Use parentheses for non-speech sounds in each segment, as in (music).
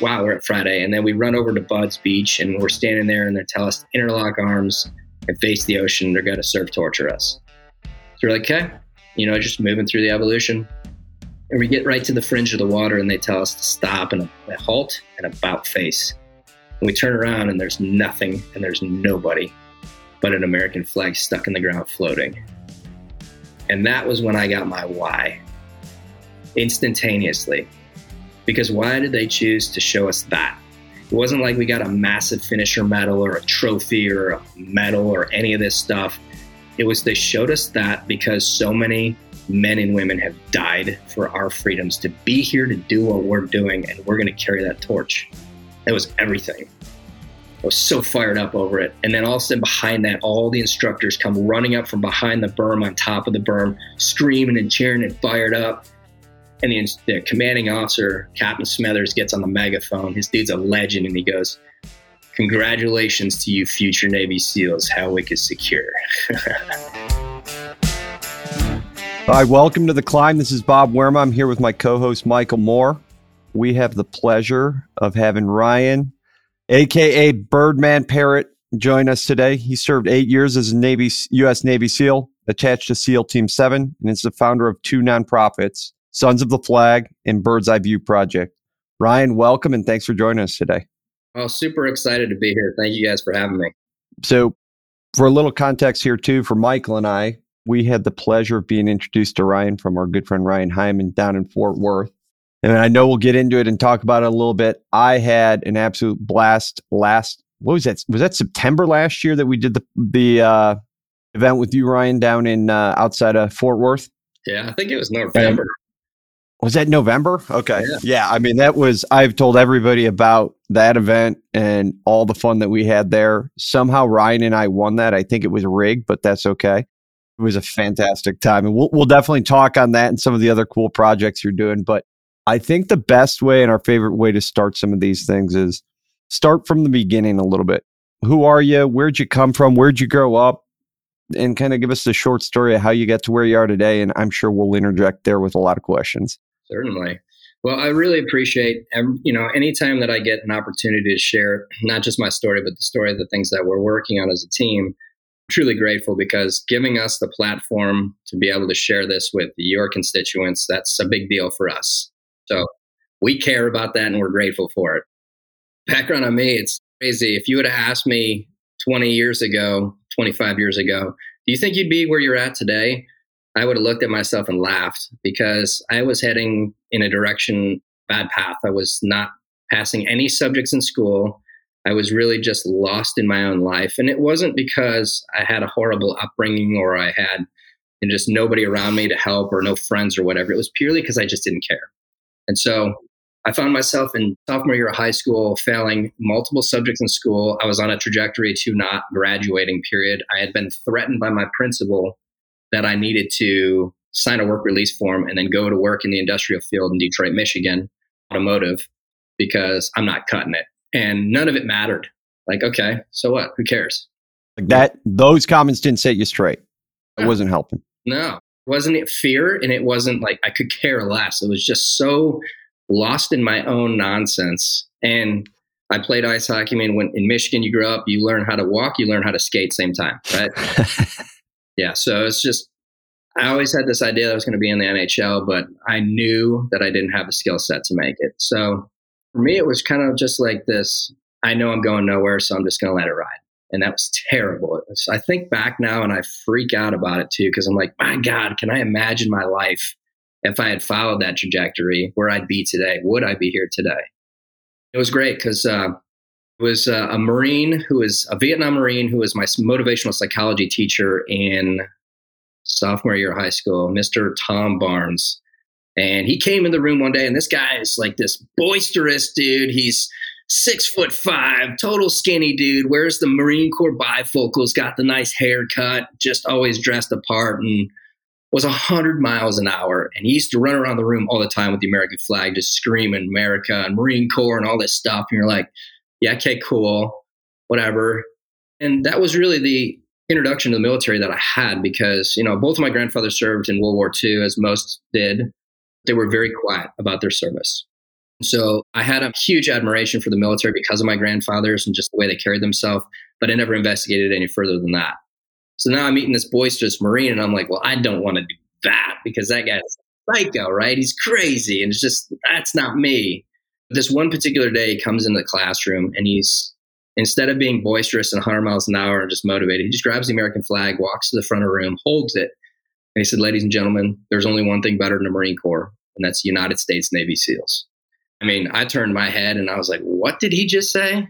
wow, we're at Friday. And then we run over to BUD/S Beach and we're standing there and they tell us to interlock arms and face the ocean. They're going to surf torture us. So we're like, okay, you know, just moving through the evolution. And we get right to the fringe of the water and they tell us to stop and a, halt and about face. And we turn around and there's nothing and there's nobody but an American flag stuck in the ground floating. And that was when I got my why instantaneously. Because why did they choose to show us that? It wasn't like we got a massive finisher medal or a trophy or a medal or any of this stuff. It was they showed us that because so many men and women have died for our freedoms to be here to do what we're doing, and we're going to carry that torch. It was everything. I was so fired up over it. And then all of a sudden, behind that, all the instructors come running up from behind the berm on top of the berm, screaming and cheering and fired up. And the, the commanding officer, Captain Smethers, gets on the megaphone. His dude's a legend, and he goes, Congratulations to you, future Navy SEALs. Hell Week is secure. (laughs) Hi, welcome to the climb. This is Bob Werma. I'm here with my co-host Michael Moore. We have the pleasure of having Ryan, aka Birdman Parrott, join us today. He served eight years as a Navy U.S. Navy SEAL, attached to SEAL Team Seven, and is the founder of two nonprofits, Sons of the Flag and Bird's Eye View Project. Ryan, welcome and thanks for joining us today. Well, super excited to be here. Thank you guys for having me. So, for a little context here too, for Michael and I, we had the pleasure of being introduced to Ryan from our good friend Ryan Hyman down in Fort Worth. And I know we'll get into it and talk about it a little bit. I had an absolute blast last what was that? Was that September last year that we did the the uh, event with you, Ryan, down in uh, outside of Fort Worth? Yeah, I think it was November. Was that November? Okay. Yeah. yeah. I mean, that was, I've told everybody about that event and all the fun that we had there. Somehow Ryan and I won that. I think it was rigged, but that's okay. It was a fantastic time. And we'll, we'll definitely talk on that and some of the other cool projects you're doing. But I think the best way and our favorite way to start some of these things is start from the beginning a little bit. Who are you? Where'd you come from? Where'd you grow up? And kind of give us the short story of how you got to where you are today. And I'm sure we'll interject there with a lot of questions. Certainly. Well, I really appreciate, you know, anytime that I get an opportunity to share not just my story, but the story of the things that we're working on as a team truly grateful because giving us the platform to be able to share this with your constituents, that's a big deal for us. So we care about that and we're grateful for it. Background on me, it's crazy. If you would have asked me 20 years ago, 25 years ago, do you think you'd be where you're at today? I would have looked at myself and laughed because I was heading in a direction, bad path. I was not passing any subjects in school. I was really just lost in my own life. And it wasn't because I had a horrible upbringing or I had and just nobody around me to help or no friends or whatever. It was purely because I just didn't care. And so I found myself in sophomore year of high school failing multiple subjects in school. I was on a trajectory to not graduating, period. I had been threatened by my principal that I needed to sign a work release form and then go to work in the industrial field in Detroit, Michigan, automotive, because I'm not cutting it and none of it mattered. Like, okay, so what? Who cares? Like that, those comments didn't set you straight. It no. wasn't helping. No, wasn't it fear? And it wasn't like I could care less. It was just so lost in my own nonsense. And I played ice hockey. I mean, when in Michigan you grow up, you learn how to walk, you learn how to skate same time, right? (laughs) yeah. So it's just I always had this idea that I was going to be in the NHL, but I knew that I didn't have the skill set to make it. So for me, it was kind of just like this I know I'm going nowhere, so I'm just going to let it ride. And that was terrible. I think back now and I freak out about it too, because I'm like, my God, can I imagine my life if I had followed that trajectory where I'd be today? Would I be here today? It was great because uh, was uh, a Marine who was a Vietnam Marine who was my motivational psychology teacher in sophomore year of high school, Mr. Tom Barnes. And he came in the room one day, and this guy is like this boisterous dude. He's six foot five, total skinny dude, wears the Marine Corps bifocals, got the nice haircut, just always dressed apart, and was 100 miles an hour. And he used to run around the room all the time with the American flag, just screaming America and Marine Corps and all this stuff. And you're like, yeah, okay, cool, whatever. And that was really the introduction to the military that I had because, you know, both of my grandfathers served in World War II, as most did they were very quiet about their service. So I had a huge admiration for the military because of my grandfathers and just the way they carried themselves, but I never investigated any further than that. So now I'm meeting this boisterous Marine and I'm like, well, I don't want to do that because that guy's psycho, right? He's crazy. And it's just, that's not me. This one particular day, he comes into the classroom and he's, instead of being boisterous and 100 miles an hour and just motivated, he just grabs the American flag, walks to the front of the room, holds it. And he said, ladies and gentlemen, there's only one thing better than the Marine Corps, and that's United States Navy SEALs. I mean, I turned my head and I was like, what did he just say?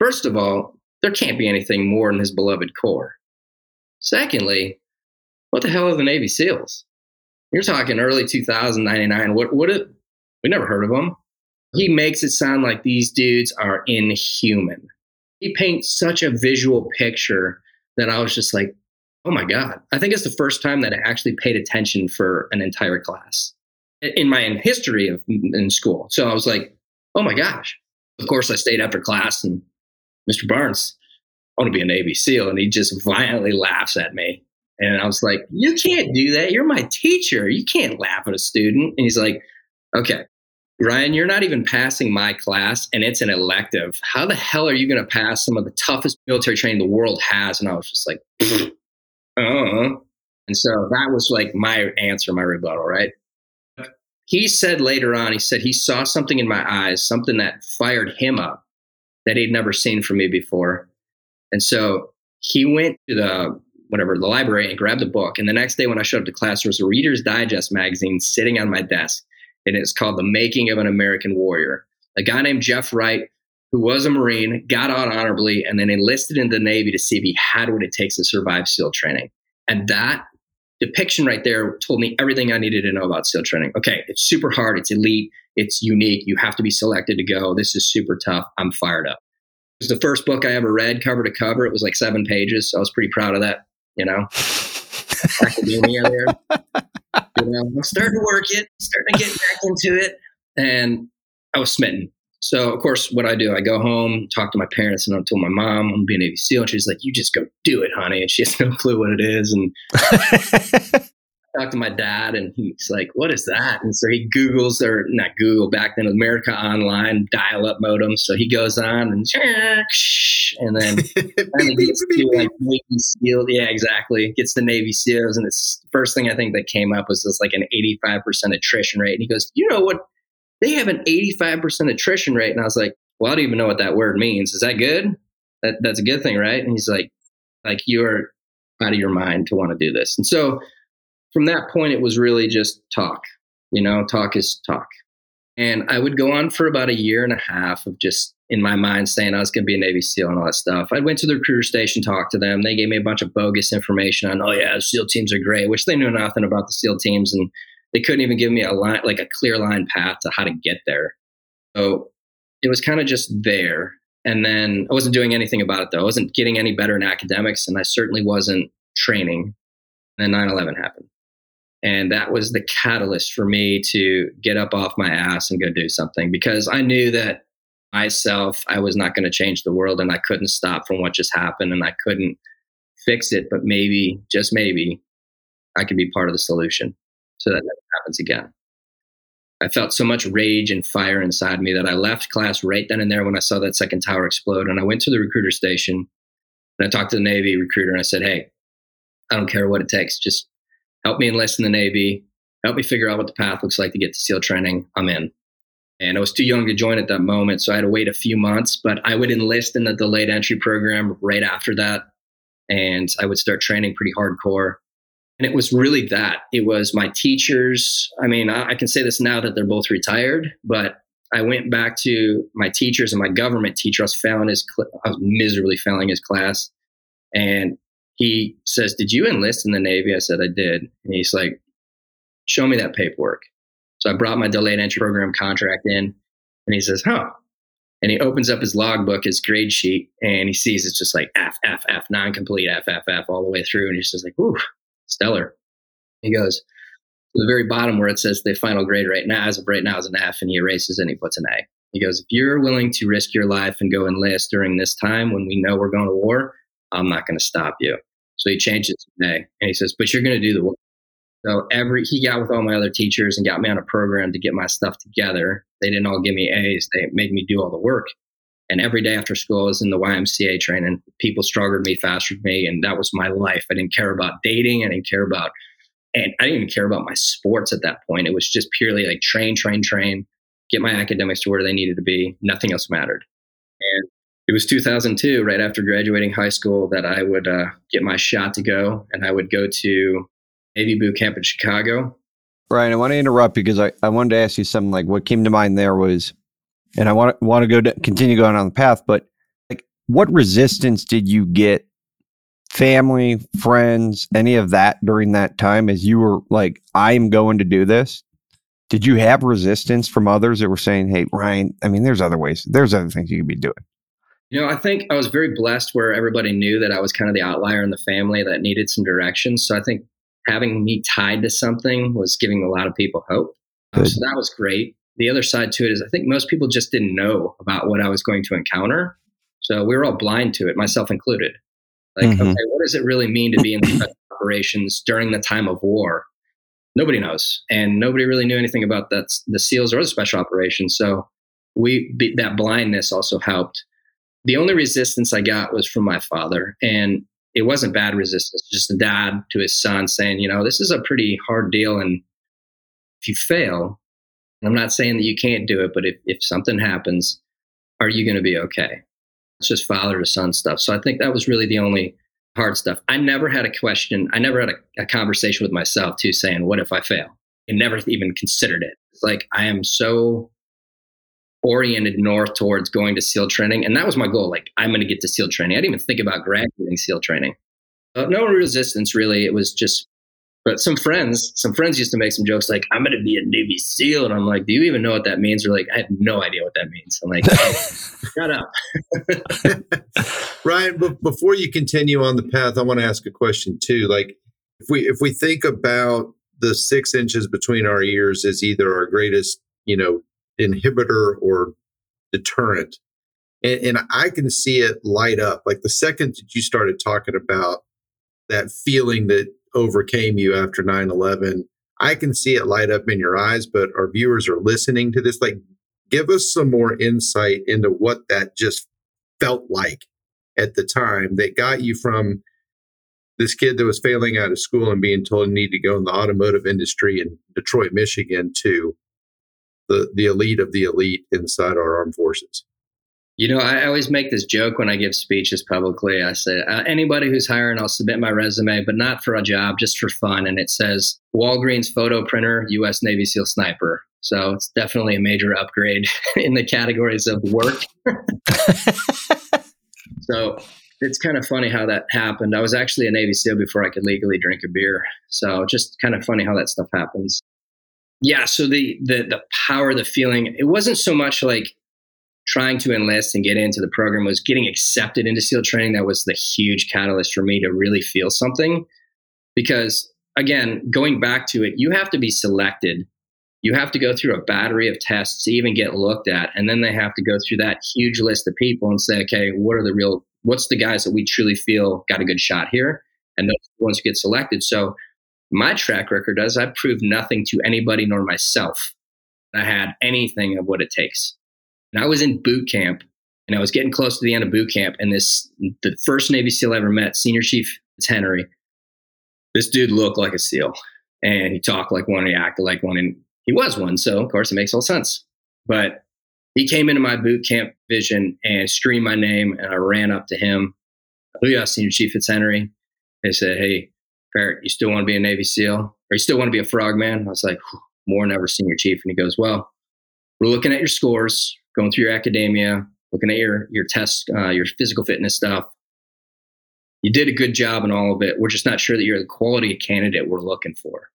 First of all, there can't be anything more than his beloved Corps. Secondly, what the hell are the Navy SEALs? You're talking early 2099. What, what, it, we never heard of them. He makes it sound like these dudes are inhuman. He paints such a visual picture that I was just like, oh my God. I think it's the first time that I actually paid attention for an entire class in my history of in school. So I was like, oh my gosh. Of course, I stayed after class and Mr. Barnes, I want to be a Navy SEAL. And he just violently laughs at me. And I was like, you can't do that. You're my teacher. You can't laugh at a student. And he's like, okay, Ryan, you're not even passing my class and it's an elective. How the hell are you going to pass some of the toughest military training the world has? And I was just like, (sniffs) uh And so that was like my answer, my rebuttal, right? He said later on, he said he saw something in my eyes, something that fired him up that he'd never seen from me before. And so he went to the whatever the library and grabbed a book. And the next day when I showed up to class, there was a Reader's Digest magazine sitting on my desk, and it's called "The Making of an American Warrior." A guy named Jeff Wright, who was a Marine, got out honorably, and then enlisted in the Navy to see if he had what it takes to survive SEAL training. And that depiction right there told me everything I needed to know about SEAL training. Okay, it's super hard, it's elite, it's unique. You have to be selected to go. This is super tough. I'm fired up. It was the first book I ever read cover to cover. It was like seven pages. So I was pretty proud of that, you know. (laughs) Academia there. You know, I'm starting to work it, starting to get back into it. And I was smitten. So, of course, what I do, I go home, talk to my parents, and I told my mom I'm being Navy SEAL. And she's like, You just go do it, honey. And she has no (laughs) clue what it is. And (laughs) talked to my dad, and he's like, What is that? And so he Googles, or not Google, back then, America Online dial up modem. So he goes on and, (laughs) and then (laughs) finally gets to like Navy SEAL. Yeah, exactly. Gets the Navy SEALs. And it's the first thing I think that came up was this like an 85% attrition rate. And he goes, You know what? they have an 85% attrition rate. And I was like, well, I don't even know what that word means. Is that good? That, that's a good thing, right? And he's like, like you're out of your mind to want to do this. And so from that point, it was really just talk, you know, talk is talk. And I would go on for about a year and a half of just in my mind saying I was going to be a Navy SEAL and all that stuff. I went to the recruiter station, talked to them. They gave me a bunch of bogus information on, oh yeah, SEAL teams are great, which they knew nothing about the SEAL teams. And they couldn't even give me a line, like a clear line path to how to get there. So it was kind of just there. And then I wasn't doing anything about it though. I wasn't getting any better in academics and I certainly wasn't training. And then 9 11 happened. And that was the catalyst for me to get up off my ass and go do something because I knew that myself, I was not going to change the world and I couldn't stop from what just happened and I couldn't fix it. But maybe, just maybe, I could be part of the solution so that never happens again. I felt so much rage and fire inside me that I left class right then and there when I saw that second tower explode. And I went to the recruiter station and I talked to the Navy recruiter and I said, Hey, I don't care what it takes. Just help me enlist in the Navy. Help me figure out what the path looks like to get to SEAL training. I'm in. And I was too young to join at that moment. So I had to wait a few months, but I would enlist in the delayed entry program right after that. And I would start training pretty hardcore. And it was really that. It was my teachers. I mean, I, I can say this now that they're both retired, but I went back to my teachers and my government teacher. I was failing his, cl- I was miserably failing his class. And he says, Did you enlist in the Navy? I said, I did. And he's like, Show me that paperwork. So I brought my delayed entry program contract in and he says, Huh. And he opens up his logbook, his grade sheet, and he sees it's just like F, F, F, non complete F, F, F all the way through. And he's just like, Ooh, stellar. He goes to the very bottom where it says the final grade right now, as of right now, is an F, and he erases it and he puts an A. He goes, if you're willing to risk your life and go enlist during this time when we know we're going to war, I'm not going to stop you. So he changed it an and he says, but you're going to do the work. So every he got with all my other teachers and got me on a program to get my stuff together. They didn't all give me A's. They made me do all the work. And every day after school, I was in the YMCA training. People struggled me faster me, and that was my life. I didn't care about dating. I didn't care about, and I didn't even care about my sports at that point. It was just purely like train, train, train, get my academics to where they needed to be. Nothing else mattered. And it was 2002, right after graduating high school, that I would uh, get my shot to go, and I would go to Navy boot camp in Chicago. Ryan, I want to interrupt because I, I wanted to ask you something. Like what came to mind there was and I want to want to go to continue going on the path, but like what resistance did you get family, friends, any of that during that time as you were like, I am going to do this? Did you have resistance from others that were saying, Hey, Ryan, I mean, there's other ways, there's other things you could be doing? You know, I think I was very blessed where everybody knew that I was kind of the outlier in the family that needed some direction. So I think having me tied to something was giving a lot of people hope. Um, so that was great the other side to it is I think most people just didn't know about what I was going to encounter. So we were all blind to it, myself included. Like, mm-hmm. okay, what does it really mean to be in special (coughs) operations during the time of war? Nobody knows, and nobody really knew anything about that, the SEALs or the special operations. So we that blindness also helped. The only resistance I got was from my father, and it wasn't bad resistance, just a dad to his son saying, you know, this is a pretty hard deal, and if you fail, I'm not saying that you can't do it, but if, if something happens, are you going to be okay? It's just father to son stuff. So I think that was really the only hard stuff. I never had a question. I never had a, a conversation with myself too, saying, what if I fail? I never even considered it. It's like I am so oriented north towards going to SEAL training. And that was my goal. Like, I'm going to get to SEAL training. I didn't even think about graduating SEAL training. Uh, no resistance, really. It was just but some friends, some friends used to make some jokes like, I'm going to be a Navy SEAL. And I'm like, do you even know what that means? Or like, I have no idea what that means. I'm like, (laughs) shut up. (laughs) Ryan, b- before you continue on the path, I want to ask a question too. Like, if we if we think about the six inches between our ears is either our greatest, you know, inhibitor or deterrent, and, and I can see it light up. Like the second that you started talking about that feeling that overcame you after 9 11. I can see it light up in your eyes, but our viewers are listening to this. Like, give us some more insight into what that just felt like at the time that got you from this kid that was failing out of school and being told you need to go in the automotive industry in Detroit, Michigan to the, the elite of the elite inside our armed forces. You know, I always make this joke when I give speeches publicly. I say, uh, anybody who's hiring, I'll submit my resume, but not for a job, just for fun. And it says Walgreens photo printer, U.S. Navy SEAL sniper. So it's definitely a major upgrade (laughs) in the categories of work. (laughs) so it's kind of funny how that happened. I was actually a Navy SEAL before I could legally drink a beer. So just kind of funny how that stuff happens. Yeah. So the the the power, the feeling, it wasn't so much like trying to enlist and get into the program was getting accepted into SEAL training. That was the huge catalyst for me to really feel something. Because again, going back to it, you have to be selected. You have to go through a battery of tests to even get looked at. And then they have to go through that huge list of people and say, okay, what are the real, what's the guys that we truly feel got a good shot here? And those ones who get selected. So my track record does, I've proved nothing to anybody nor myself. I had anything of what it takes. And I was in boot camp and I was getting close to the end of boot camp. And this, the first Navy SEAL I ever met, Senior Chief Henry, this dude looked like a SEAL and he talked like one he acted like one. And he was one. So, of course, it makes all sense. But he came into my boot camp vision and screamed my name. And I ran up to him. Oh, Booyah, Senior Chief Fitzhenry. They said, Hey, Parrott, you still want to be a Navy SEAL? Or you still want to be a frogman? I was like, more never, Senior Chief. And he goes, Well, we're looking at your scores going through your academia, looking at your your tests, uh, your physical fitness stuff. You did a good job in all of it. We're just not sure that you're the quality candidate we're looking for.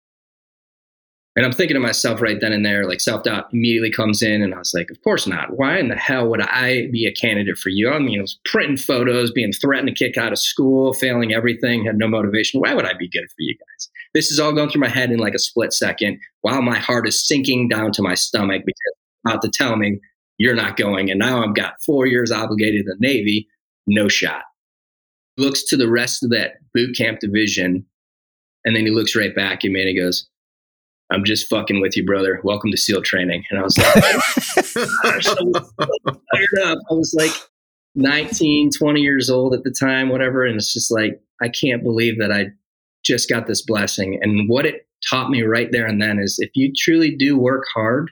And I'm thinking to myself right then and there, like self doubt immediately comes in, and I was like, of course not. Why in the hell would I be a candidate for you? I mean, I was printing photos, being threatened to kick out of school, failing everything, had no motivation. Why would I be good for you guys? This is all going through my head in like a split second while my heart is sinking down to my stomach because about to tell me you're not going. And now I've got four years obligated to the Navy, no shot. Looks to the rest of that boot camp division And then he looks right back at me and he goes, I'm just fucking with you, brother. Welcome to SEAL training. And I was like, oh I was fired up. I was like 19, 20 years old at the time, whatever. And it's just like, I can't believe that I just got this blessing. And what it taught me right there and then is if you truly do work hard,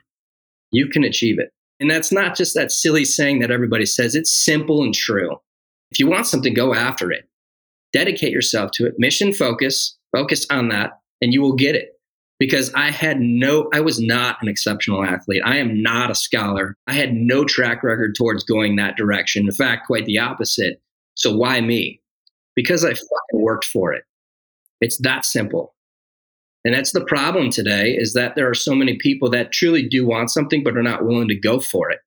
you can achieve it. And that's not just that silly saying that everybody says, it's simple and true. If you want something, go after it. Dedicate yourself to it. Mission focus, focus on that, and you will get it because I had no, I was not an exceptional athlete. I am not a scholar. I had no track record towards going that direction. In fact, quite the opposite. So why me? Because I fucking worked for it. It's that simple. And that's the problem today is that there are so many people that truly do want something, but are not willing to go for it.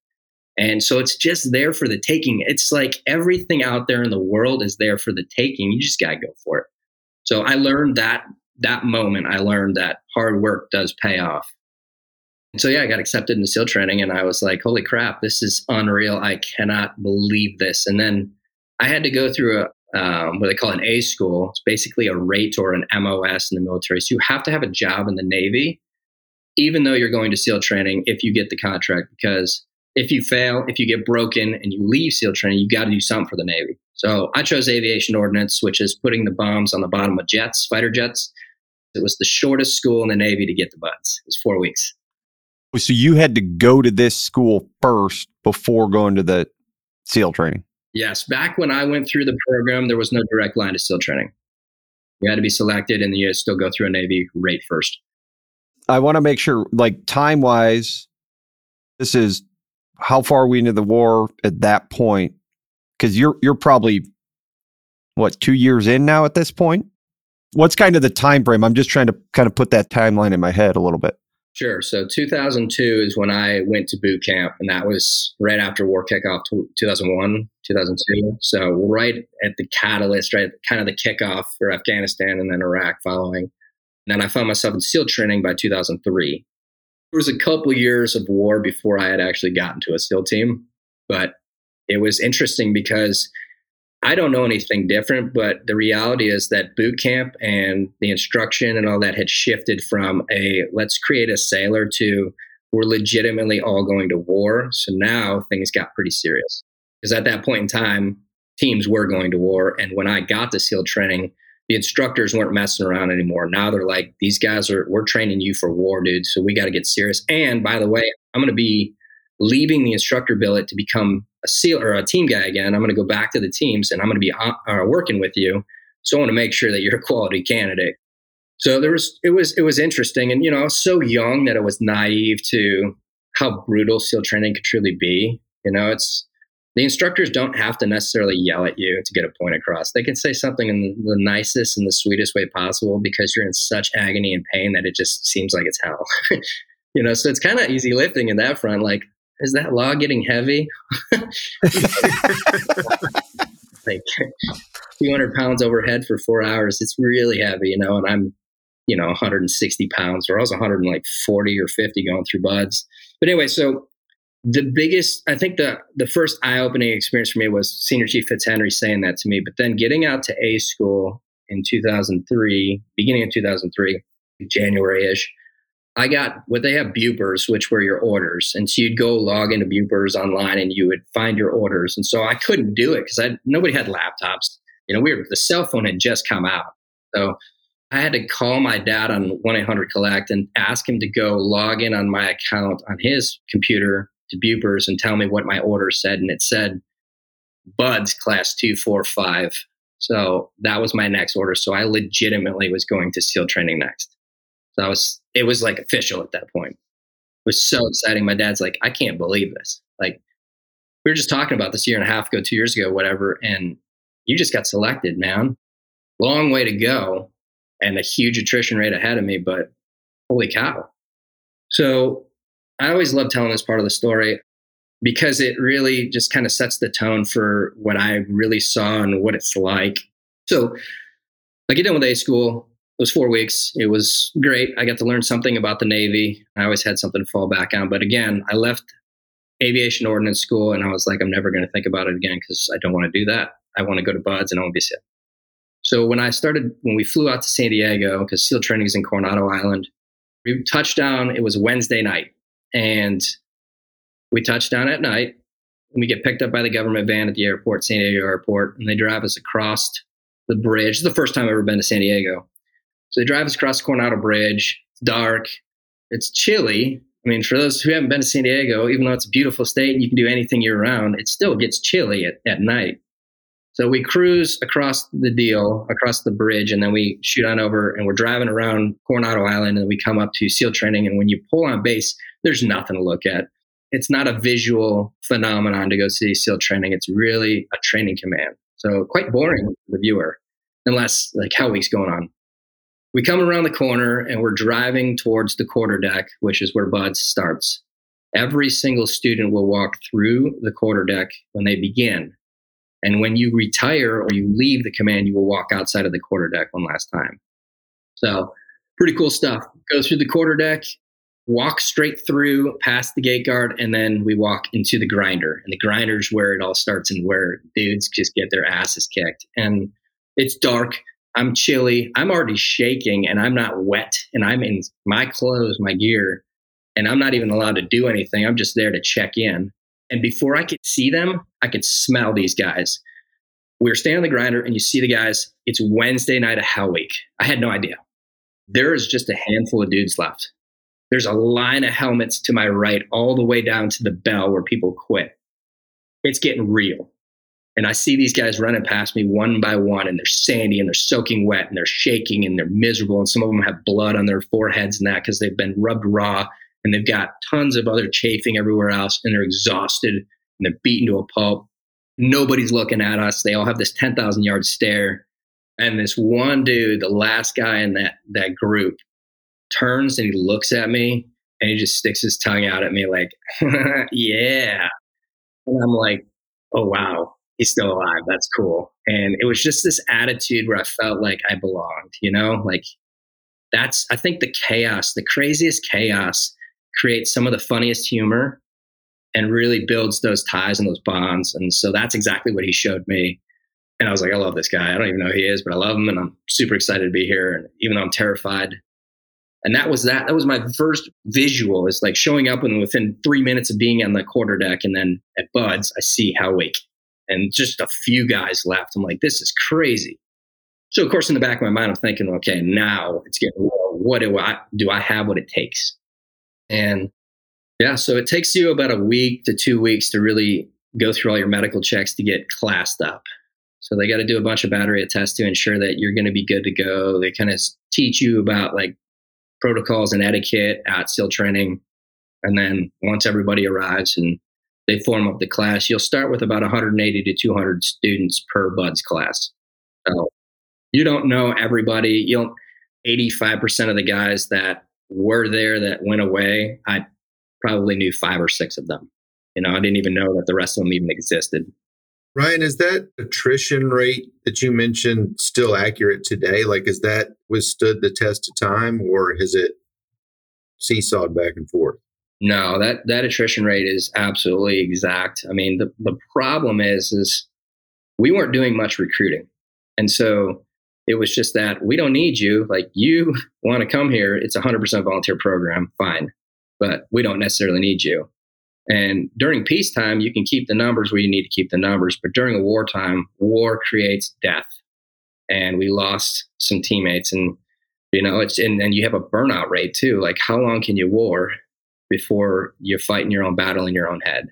And so it's just there for the taking. It's like everything out there in the world is there for the taking. You just got to go for it. So I learned that that moment, I learned that hard work does pay off. And so, yeah, I got accepted into SEAL training and I was like, holy crap, this is unreal. I cannot believe this. And then I had to go through a, um, what they call an A school. It's basically a rate or an MOS in the military. So you have to have a job in the Navy, even though you're going to SEAL training if you get the contract, because if you fail, if you get broken and you leave SEAL training, you got to do something for the Navy. So I chose aviation ordnance, which is putting the bombs on the bottom of jets, fighter jets. It was the shortest school in the Navy to get the BUD/S. It was four weeks. So you had to go to this school first before going to the SEAL training? Yes. Back when I went through the program, there was no direct line to SEAL training. You had to be selected and you had to still go through a Navy rate first. I want to make sure, like time wise, this is how far are we into the war at that point? Because you're you're probably what two years in now at this point what's kind of the time frame? I'm just trying to kind of put that timeline in my head a little bit. Sure. So 2002 is when I went to boot camp, and that was right after war kickoff 2001, 2002. So right at the catalyst, right, kind of the kickoff for Afghanistan and then Iraq following. And then I found myself in SEAL training by 2003. There was a couple years of war before I had actually gotten to a SEAL team, but it was interesting because I don't know anything different, but the reality is that boot camp and the instruction and all that had shifted from a let's create a sailor to we're legitimately all going to war. So now things got pretty serious. Because at that point in time, teams were going to war. And when I got to SEAL training, the instructors weren't messing around anymore. Now they're like, these guys are, we're training you for war, dude. So we got to get serious. And by the way, I'm going to be leaving the instructor billet to become a SEAL or a team guy again. I'm going to go back to the teams and I'm going to be uh, uh, working with you. So I want to make sure that you're a quality candidate. So there was it was it was interesting, and you know I was so young that I was naive to how brutal SEAL training could truly be. You know, it's the instructors don't have to necessarily yell at you to get a point across. They can say something in the nicest and the sweetest way possible because you're in such agony and pain that it just seems like it's hell. (laughs) you know, so it's kind of easy lifting in that front. Like is that law getting heavy? (laughs) like 200 pounds overhead for four hours. It's really heavy, you know, and I'm, you know, 160 pounds or I was 140 or 50 going through BUD/S. But anyway, so the biggest, I think the, the first eye opening experience for me was Senior Chief Fitzhenry saying that to me. But then getting out to A school in 2003, beginning of 2003, January ish, I got what they have Bupers, which were your orders. And so you'd go log into Bupers online and you would find your orders. And so I couldn't do it because nobody had laptops. You know, we were, the cell phone had just come out. So I had to call my dad on 1 800 Collect and ask him to go log in on my account on his computer to Bupers and tell me what my order said. And it said BUD/S class 245. So that was my next order. So I legitimately was going to SEAL training next. So I was, it was like official at that point. It was so exciting. My dad's like, I can't believe this. Like, we were just talking about this year and a half ago, two years ago, whatever, and you just got selected, man. Long way to go and a huge attrition rate ahead of me, but holy cow. So I always love telling this part of the story because it really just kind of sets the tone for what I really saw and what it's like. So I get done with A school, it was four weeks. It was great. I got to learn something about the Navy. I always had something to fall back on. But again, I left aviation ordnance school and I was like, I'm never going to think about it again because I don't want to do that. I want to go to BUD/S and I want to be. So when I started, when we flew out to San Diego, because SEAL training is in Coronado Island, we touched down. It was Wednesday night, and we touched down at night. And we get picked up by the government van at the airport, San Diego Airport, and they drive us across the bridge. It's the first time I've ever been to San Diego. So they drive us across Coronado Bridge. It's dark. It's chilly. I mean, for those who haven't been to San Diego, even though it's a beautiful state and you can do anything year round, it still gets chilly at, at night. So we cruise across the deal, across the bridge, and then we shoot on over and we're driving around Coronado Island and we come up to SEAL training. And when you pull on base, there's nothing to look at. It's not a visual phenomenon to go see SEAL training. It's really a training command. So quite boring for the viewer, unless like Hell Week's going on. We come around the corner and we're driving towards the quarter deck, which is where BUD/S starts. Every single student will walk through the quarter deck when they begin. And when you retire or you leave the command, you will walk outside of the quarter deck one last time. So, pretty cool stuff. Go through the quarter deck, walk straight through past the gate guard, and then we walk into the grinder. And the grinder is where it all starts and where dudes just get their asses kicked. And it's dark. I'm chilly. I'm already shaking and I'm not wet and I'm in my clothes, my gear, and I'm not even allowed to do anything. I'm just there to check in. And before I could see them, I could smell these guys. We were standing on the grinder and you see the guys. It's Wednesday night of Hell Week. I had no idea. There is just a handful of dudes left. There's a line of helmets to my right, all the way down to the bell where people quit. It's getting real. And I see these guys running past me one by one, and they're sandy and they're soaking wet and they're shaking and they're miserable. And some of them have blood on their foreheads and that because they've been rubbed raw and they've got tons of other chafing everywhere else and they're exhausted and they're beaten to a pulp. Nobody's looking at us. They all have this 10,000 yard stare. And this one dude, the last guy in that, that group, turns and he looks at me and he just sticks his tongue out at me like, (laughs) yeah. And I'm like, oh, wow, he's still alive. That's cool. And it was just this attitude where I felt like I belonged, you know, like that's, I think the chaos, the craziest chaos creates some of the funniest humor and really builds those ties and those bonds. And so that's exactly what he showed me. And I was like, I love this guy. I don't even know who he is, but I love him and I'm super excited to be here. And even though I'm terrified. And that was that. That was my first visual is like showing up and within three minutes of being on the quarter deck and then at BUD/S, I see Hell Week and just a few guys left. I'm like, this is crazy. So of course, in the back of my mind, I'm thinking, okay, now it's getting what do I do? I have what it takes? And yeah, so it takes you about a week to two weeks to really go through all your medical checks to get classed up. So they got to do a bunch of battery tests to ensure that you're going to be good to go. They kind of teach you about like protocols and etiquette at SEAL training. And then once everybody arrives and they form up the class, you'll start with about 180 to 200 students per BUD/S class. So you don't know everybody. You don't, 85% of the guys that were there that went away, I probably knew five or six of them. You know, I didn't even know that the rest of them even existed. Ryan, is that attrition rate that you mentioned still accurate today? Like, has that withstood the test of time or has it seesawed back and forth? No, that, that attrition rate is absolutely exact. I mean, the, the problem is, is we weren't doing much recruiting. And so it was just that we don't need you. Like you (laughs) want to come here, it's a 100% volunteer program, fine, but we don't necessarily need you. And during peacetime, you can keep the numbers where you need to keep the numbers. But during a wartime, war creates death. And we lost some teammates. And, you know, it's, and then you have a burnout rate too. Like, how long can you war before you're fighting your own battle in your own head?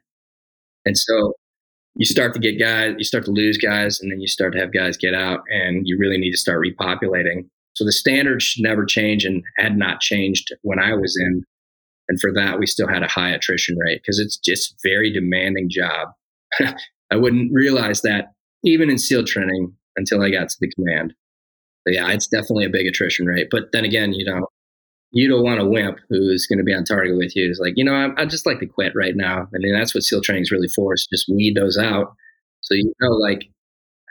And so you start to get guys, you start to lose guys, and then you start to have guys get out, and you really need to start repopulating. So the standards should never change and had not changed when I was in. And for that, we still had a high attrition rate because it's just very demanding job. (laughs) I wouldn't realize that even in SEAL training until I got to the command. But yeah, it's definitely a big attrition rate. But then again, you know, you don't want a wimp who's going to be on target with you. It's like, you know, I, just like to quit right now. I mean, that's what SEAL training is really for. Is just weed those out. So you know, like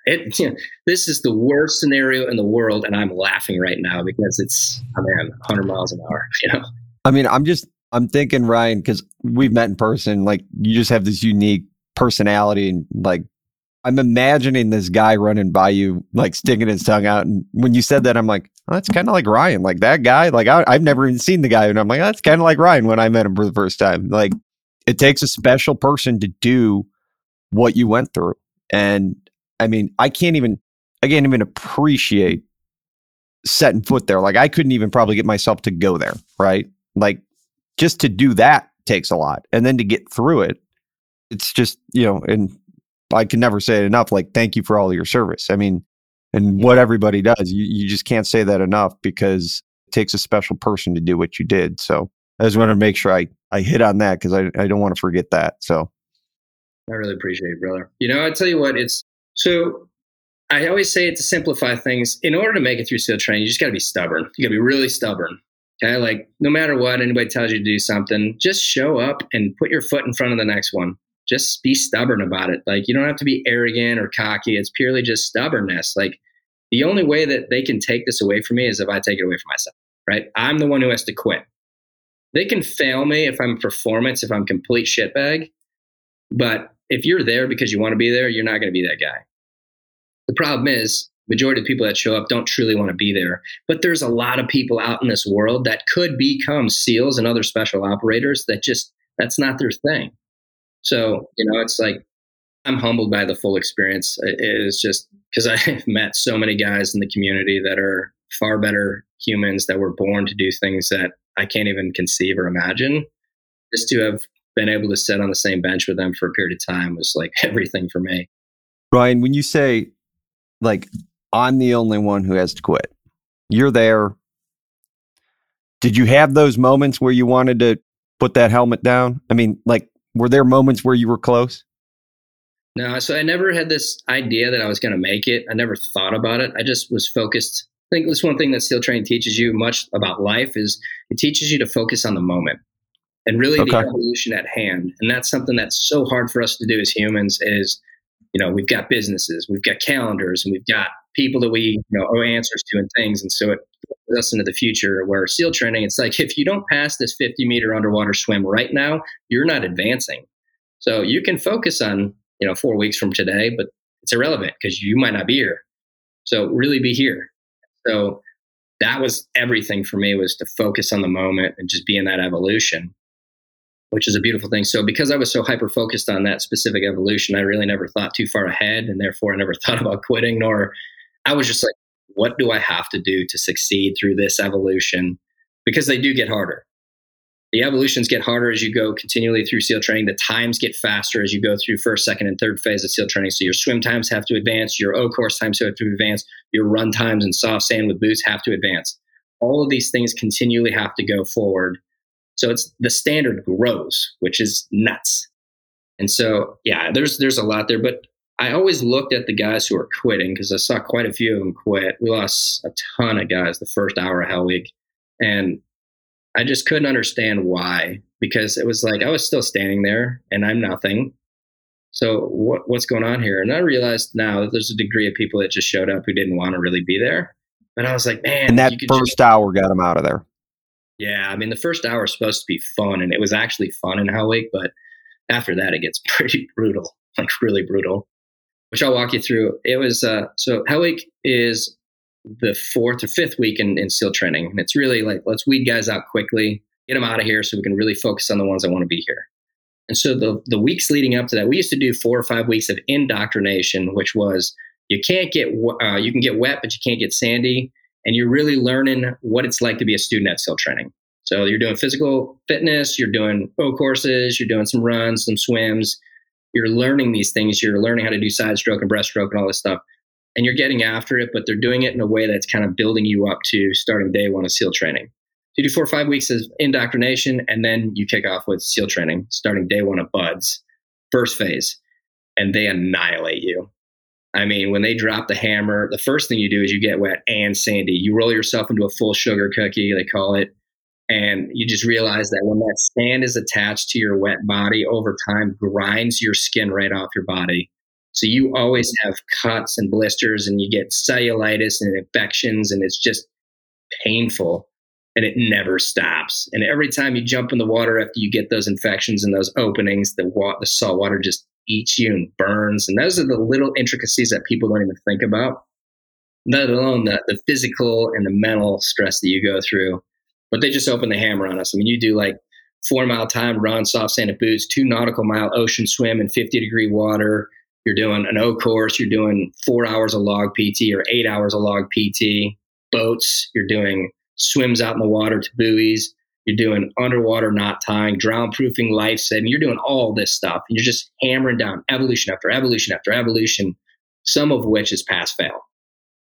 it. (laughs) You know, this is the worst scenario in the world, and I'm laughing right now because it's, I mean, 100 miles an hour. (laughs) You know. I mean, I'm just, I'm thinking, Ryan, because we've met in person. Like, you just have this unique personality, and like, I'm imagining this guy running by you, like sticking his tongue out. And when you said that, I'm like, oh, that's kind of like Ryan. Like that guy, like I, have never even seen the guy. And I'm like, oh, that's kind of like Ryan when I met him for the first time. Like it takes a special person to do what you went through. And I mean, I can't even, I can't even appreciate setting foot there. Like I couldn't even probably get myself to go there. Right. Like just to do that takes a lot. And then to get through it, it's just, you know, and I can never say it enough. Like, thank you for all your service. I mean, and what everybody does, you, you just can't say that enough because it takes a special person to do what you did. So I just want to make sure I, I hit on that because I, I don't want to forget that. So I really appreciate it, brother. You know, I tell you what, it's so I always say it to simplify things. In order to make it through SEAL training, you just got to be stubborn. You got to be really stubborn. Okay. Like, no matter what anybody tells you to do something, just show up and put your foot in front of the next one just be stubborn about it. Like you don't have to be arrogant or cocky. It's purely just stubbornness. Like the only way that they can take this away from me is if I take it away from myself, right? I'm the one who has to quit. They can fail me if I'm performance, if I'm complete shitbag. But if you're there because you want to be there, you're not going to be that guy. The problem is, majority of people that show up don't truly want to be there. But there's a lot of people out in this world that could become SEALs and other special operators that just that's not their thing. So, you know, it's like I'm humbled by the full experience. It is just because I've (laughs) met so many guys in the community that are far better humans that were born to do things that I can't even conceive or imagine. Just to have been able to sit on the same bench with them for a period of time was like (laughs) everything for me. Ryan, when you say like I'm the only one who has to quit, you're there. Did you have those moments where you wanted to put that helmet down? I mean, like were there moments where you were close? No, so I never had this idea that I was going to make it. I never thought about it. I just was focused. I think this one thing that SEAL training teaches you much about life is it teaches you to focus on the moment and really okay. the evolution at hand. And that's something that's so hard for us to do as humans is, you know, we've got businesses, we've got calendars, and we've got people that we you know owe answers to and things. And so it puts us into the future where SEAL training, it's like if you don't pass this 50 meter underwater swim right now, you're not advancing. So you can focus on, you know, four weeks from today, but it's irrelevant because you might not be here. So really be here. So that was everything for me was to focus on the moment and just be in that evolution which is a beautiful thing. So because I was so hyper focused on that specific evolution, I really never thought too far ahead, and therefore I never (laughs) thought about quitting nor I was just like, what do I have to do to succeed through this evolution? Because they do get harder. The evolutions get harder as you go continually through SEAL training. The times get faster as you go through first, second, and third phase of SEAL training. So your swim times have to advance, your O course times have to advance, your run times and soft sand with boots have to advance. All of these things continually have to go forward. So it's the standard grows, which is nuts. And so, yeah, there's there's a lot there, but I always looked at the guys who were quitting because I saw quite a few of them quit. We lost a ton of guys the first hour of Hell Week. And I just couldn't understand why because it was like I was still standing there and I'm nothing. So what, what's going on here? And I realized now that there's a degree of people that just showed up who didn't want to really be there. But I was like, man. And that first hour got them out of there. Yeah. I mean, the first hour is supposed to be fun and it was actually fun in Hell Week, but after that, it gets (laughs) pretty brutal, like really brutal which I'll walk you through. It was uh, so Hell Week is the fourth or fifth week in, in SEAL training, and it's really like let's weed guys out quickly, get them out of here, so we can really focus on the ones that want to be here. And so the the weeks leading up to that, we used to do four or five weeks of indoctrination, which was you can't get uh, you can get wet, but you can't get sandy, and you're really learning what it's like to be a student at SEAL training. So you're doing physical fitness, you're doing O courses, you're doing some runs, some swims, you're learning these things. You're learning how to do side stroke and breaststroke and all this stuff. And you're getting after it, but they're doing it in a way that's kind of building you up to starting day one of SEAL training. you do four or five weeks of indoctrination, and then you kick off with SEAL training, starting day one of BUD/S, first phase, and they annihilate you. I mean, when they drop the hammer, the first thing you do is you get wet and sandy. You roll yourself into a full sugar cookie, they call it. And you just realize that when that sand is attached to your wet body over time, grinds your skin right off your body. So you always have cuts and blisters and you get cellulitis and infections and it's just painful and it never stops. And every time you jump in the water after you get those infections and those openings, the, wa- the salt water just eats you and burns. And those are the little intricacies that people don't even think about, let alone the, the physical and the mental stress that you go through. But they just open the hammer on us. I mean, you do like four mile time run, soft sanded boots, two nautical mile ocean swim in 50 degree water. You're doing an O course, you're doing four hours of log PT or eight hours of log PT, boats, you're doing swims out in the water to buoys you're doing underwater knot tying, drown proofing, life saving. You're doing all this stuff. You're just hammering down evolution after evolution after evolution, some of which is pass fail.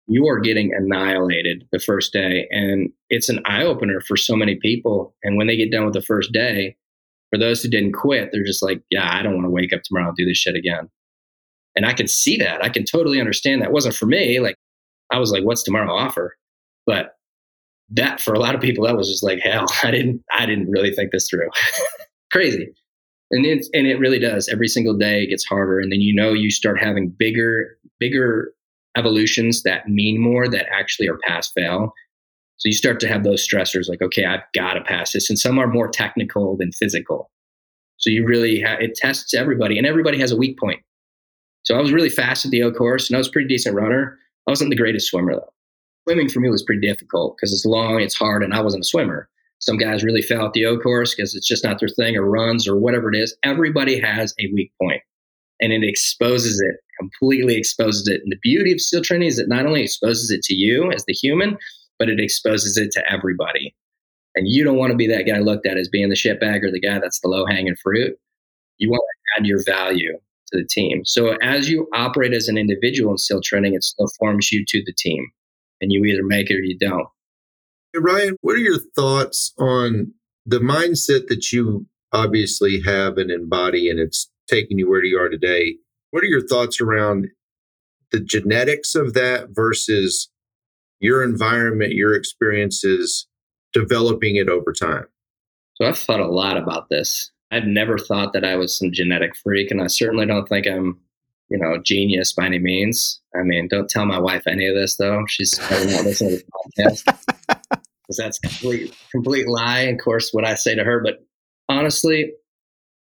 You are getting annihilated the first day. And it's an eye opener for so many people. And when they get done with the first day, for those who didn't quit, they're just like, yeah, I don't want to wake up tomorrow and do this shit again. And I can see that. I can totally understand that. It wasn't for me. Like, I was like, what's tomorrow offer? But that for a lot of people that was just like hell. (laughs) I didn't i didn't really think this through. (laughs) Crazy. And it, and it really does. Every single day it gets harder and then you know you start having bigger bigger evolutions that mean more that actually are pass fail. So you start to have those stressors like okay i've got to pass this and some are more technical than physical. So you really ha- it tests everybody and everybody has a weak point. So i was really fast at the o course and i was a pretty decent runner. I wasn't the greatest swimmer though swimming for me was pretty difficult because it's long, it's hard, and I wasn't a swimmer. Some guys really fail at the O course because it's just not their thing or runs or whatever it is. Everybody has a weak point and it exposes it, completely exposes it. And the beauty of SEAL training is it not only exposes it to you as the human, but it exposes it to everybody. And you don't want to be that guy looked at as being the shitbag or the guy that's the low hanging fruit. You want to add your value to the team. So as you operate as an individual in SEAL training, it still forms you to the team and you either make it or you don't. Hey, Ryan, what are your thoughts on the mindset that you obviously have and embody, and it's taking you where you are today? What are your thoughts around the genetics of that versus your environment, your experiences, developing it over time? So I've thought a lot about this. I've never thought that I was some genetic freak, and I certainly don't think I'm you know, genius by any means. I mean, don't tell my wife any of this though. She's probably not listening to this podcast (laughs) because that's complete complete lie. Of course, what I say to her, but honestly,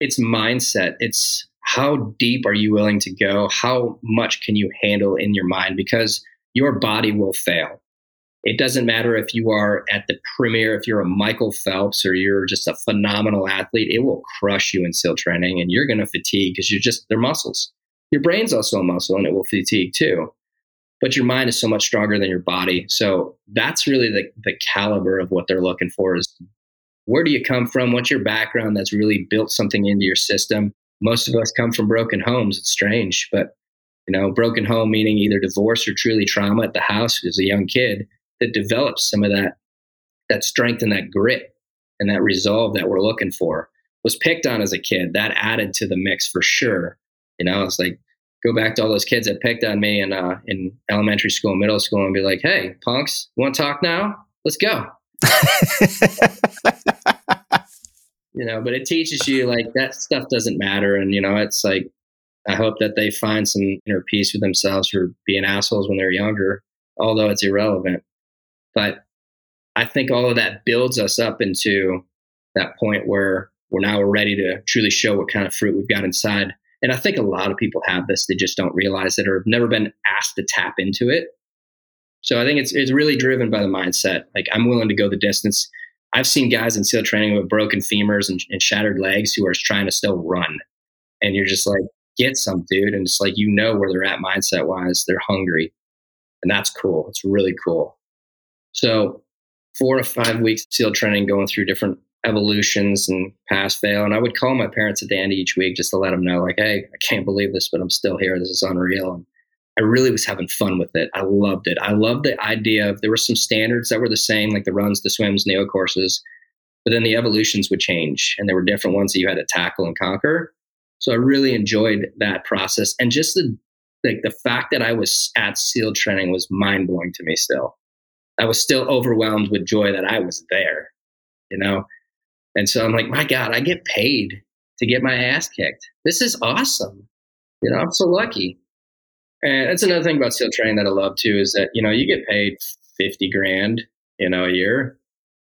it's mindset. It's how deep are you willing to go? How much can you handle in your mind? Because your body will fail. It doesn't matter if you are at the premiere, if you're a Michael Phelps or you're just a phenomenal athlete, it will crush you in SEAL training and you're going to fatigue because you're just, they're muscles. Your brain's also a muscle and it will fatigue too. But your mind is so much stronger than your body. So that's really the, the caliber of what they're looking for is where do you come from? What's your background that's really built something into your system? Most of us come from broken homes. It's strange, but you know, broken home meaning either divorce or truly trauma at the house as a young kid that develops some of that that strength and that grit and that resolve that we're looking for was picked on as a kid that added to the mix for sure you know, it's like go back to all those kids that picked on me in uh, in elementary school, middle school, and be like, "Hey, punks, want to talk now? Let's go." (laughs) you know, but it teaches you like that stuff doesn't matter, and you know, it's like I hope that they find some inner peace with themselves for being assholes when they're younger, although it's irrelevant. But I think all of that builds us up into that point where we're now we're ready to truly show what kind of fruit we've got inside and I think a lot of people have this, they just don't realize it or have never been asked to tap into it. So I think it's it's really driven by the mindset. Like I'm willing to go the distance. I've seen guys in SEAL training with broken femurs and, and shattered legs who are trying to still run. And you're just like, get some dude. And it's like you know where they're at mindset wise. They're hungry. And that's cool. It's really cool. So four to five weeks SEAL training, going through different evolutions and pass fail. And I would call my parents at the end of each week just to let them know, like, hey, I can't believe this, but I'm still here. This is unreal. And I really was having fun with it. I loved it. I loved the idea of there were some standards that were the same, like the runs, the swims, and the O courses, but then the evolutions would change and there were different ones that you had to tackle and conquer. So I really enjoyed that process. And just the like the fact that I was at SEAL training was mind blowing to me still. I was still overwhelmed with joy that I was there. You know, and so I'm like, my God, I get paid to get my ass kicked. This is awesome. You know, I'm so lucky. And that's another thing about SEAL training that I love too is that, you know, you get paid 50 grand, you know, a year.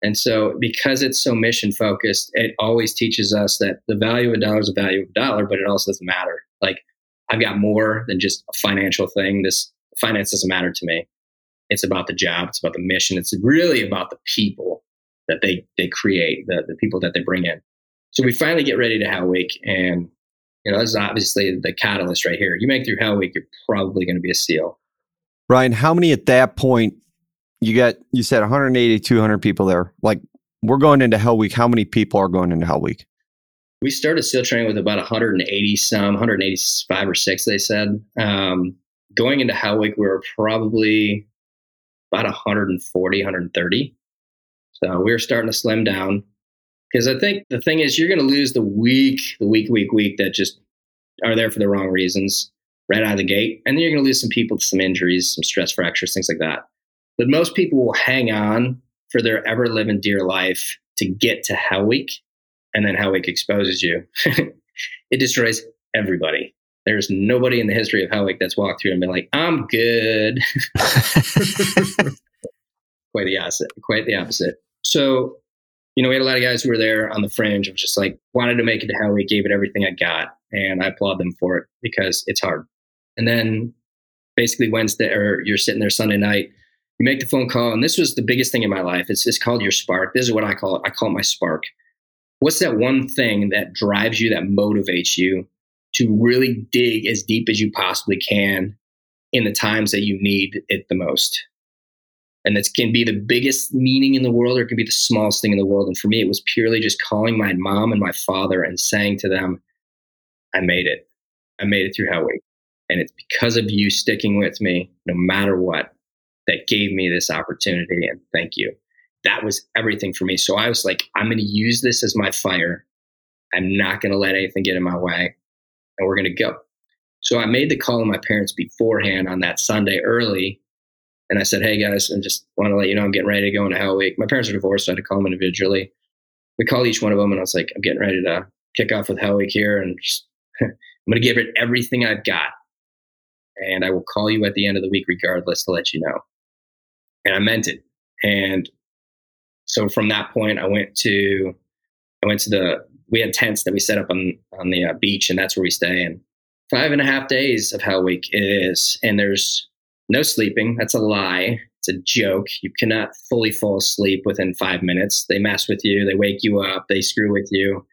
And so, because it's so mission focused, it always teaches us that the value of a dollar is the value of a dollar, but it also doesn't matter. Like, I've got more than just a financial thing. This finance doesn't matter to me. It's about the job. It's about the mission. It's really about the people that they they create, the the people that they bring in. So we finally get ready to Hell Week, and you know this is obviously the catalyst right here. You make through Hell Week, you're probably going to be a SEAL. Ryan, how many at that point? You got you said 180, 200 people there. Like we're going into Hell Week. How many people are going into Hell Week? We started SEAL training with about 180 some, 185 or six. They said um, going into Hell Week, we were probably about 140, 130. So we were starting to slim down because I think the thing is you're going to lose the week, the week, week, week that just are there for the wrong reasons right out of the gate, and then you're going to lose some people to some injuries, some stress fractures, things like that. But most people will hang on for their ever living dear life to get to Hell Week, and then Hell Week exposes you. (laughs) it destroys everybody. There's nobody in the history of Hell Week that's walked through and been like, "I'm good." (laughs) (laughs) quite the opposite. Quite the opposite. So, you know, we had a lot of guys who were there on the fringe of just like wanted to make it to Hell Week, gave it everything I got, and I applaud them for it because it's hard. And then basically Wednesday, or you're sitting there Sunday night, you make the phone call, and this was the biggest thing in my life. It's, it's called your spark. This is what I call it. I call it my spark. What's that one thing that drives you, that motivates you to really dig as deep as you possibly can in the times that you need it the most? And that can be the biggest meaning in the world or it can be the smallest thing in the world. And for me, it was purely just calling my mom and my father and saying to them, I made it. I made it through Hell Week. And it's because of you sticking with me, no matter what, that gave me this opportunity. And thank you. That was everything for me. So I was like, I'm going to use this as my fire. I'm not going to let anything get in my way. And we're going to go. So I made the call to my parents beforehand on that Sunday early and I said, Hey guys, I just want to let you know I'm getting ready to go into Hell Week. My parents are divorced, so I had to call them individually. We called each one of them and I was like, I'm getting ready to kick off with Hell Week here and just, (laughs) I'm going to give it everything I've got. And I will call you at the end of the week regardless to let you know. And I meant it. And so from that point, I went to, I went to the, we had tents that we set up on, on the uh, beach and that's where we stay. And five and a half days of Hell Week is. And there's no sleeping. That's a lie. It's a joke. You cannot fully fall asleep within five minutes. They mess with you, they wake you up, they screw with you.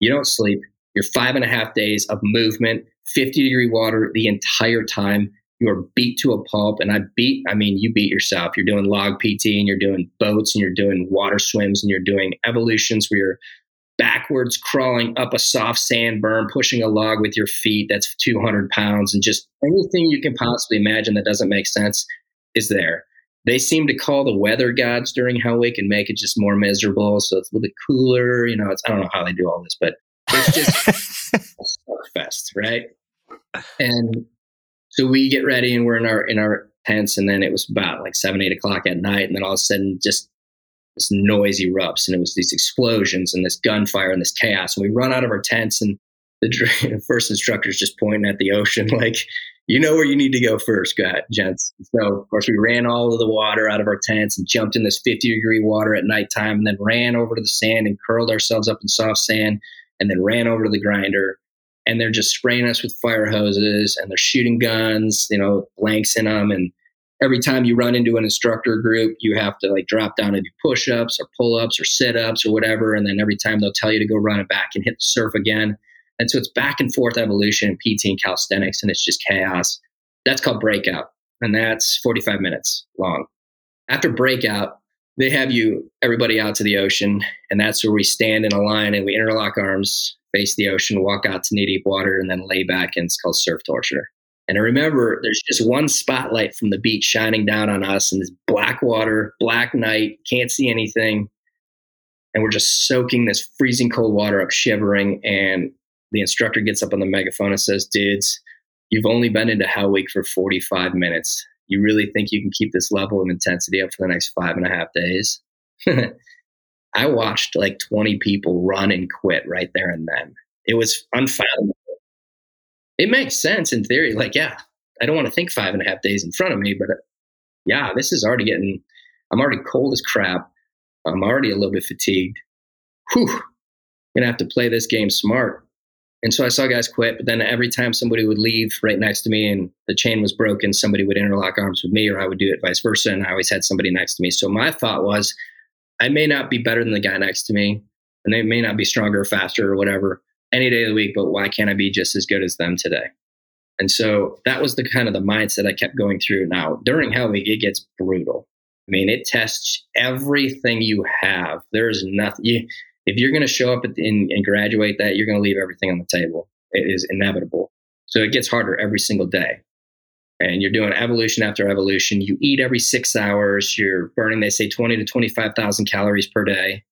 You don't sleep. You're five and a half days of movement, 50 degree water the entire time. You are beat to a pulp. And I beat, I mean, you beat yourself. You're doing log PT and you're doing boats and you're doing water swims and you're doing evolutions where you're backwards crawling up a soft sand berm, pushing a log with your feet that's 200 pounds, and just anything you can possibly imagine that doesn't make sense is there. They seem to call the weather gods during Hell Week and make it just more miserable. So it's a little bit cooler. You know, it's, I don't know how they do all this, but it's just (laughs) a fest, right? And so we get ready and we're in our in our tents, and then it was about like seven, eight o'clock at night, and then all of a sudden, just this noise erupts and it was these explosions and this gunfire and this chaos. And we run out of our tents and the (laughs) first instructor is just pointing at the ocean (laughs) like, you know where you need to go first, gents. So, of course, we ran all of the water out of our tents and jumped in this 50 degree water at nighttime and then ran over to the sand and curled ourselves up in soft sand and then ran over to the grinder. And they're just spraying us with fire hoses and they're shooting guns, you know, blanks in them. And every time you run into an instructor group, you have to like drop down and do push ups or pull ups or sit ups or whatever. And then every time they'll tell you to go run it back and hit the surf again. And so it's back and forth evolution in PT and calisthenics, and it's just chaos. That's called breakout, and that's 45 minutes long. After breakout, they have you, everybody out to the ocean, and that's where we stand in a line and we interlock arms, face the ocean, walk out to knee deep water, and then lay back, and it's called surf torture. And I remember there's just one spotlight from the beach shining down on us in this black water, black night, can't see anything. And we're just soaking this freezing cold water up, shivering. And the instructor gets up on the megaphone and says, Dudes, you've only been into Hell Week for 45 minutes. You really think you can keep this level of intensity up for the next five and a half days? (laughs) I watched like 20 people run and quit right there and then. It was unfathomable it makes sense in theory. Like, yeah, I don't want to think five and a half days in front of me, but yeah, this is already getting, I'm already cold as crap. I'm already a little bit fatigued. Whew, gonna have to play this game smart. And so I saw guys quit, but then every time somebody would leave right next to me and the chain was broken, somebody would interlock arms with me, or I would do it vice versa. And I always had somebody next to me. So my thought was, I may not be better than the guy next to me, and they may not be stronger or faster or whatever any day of the week, but why can't I be just as good as them today? And so that was the kind of the mindset I kept going through. Now, during Hell Week, it gets brutal. I mean, it tests everything you have. There's nothing. You, if you're going to show up and, and graduate that, you're going to leave everything on the table. It is inevitable. So it gets harder every single day. And you're doing evolution after evolution. You eat every six hours. You're burning, they say, 20 to 25,000 calories per day.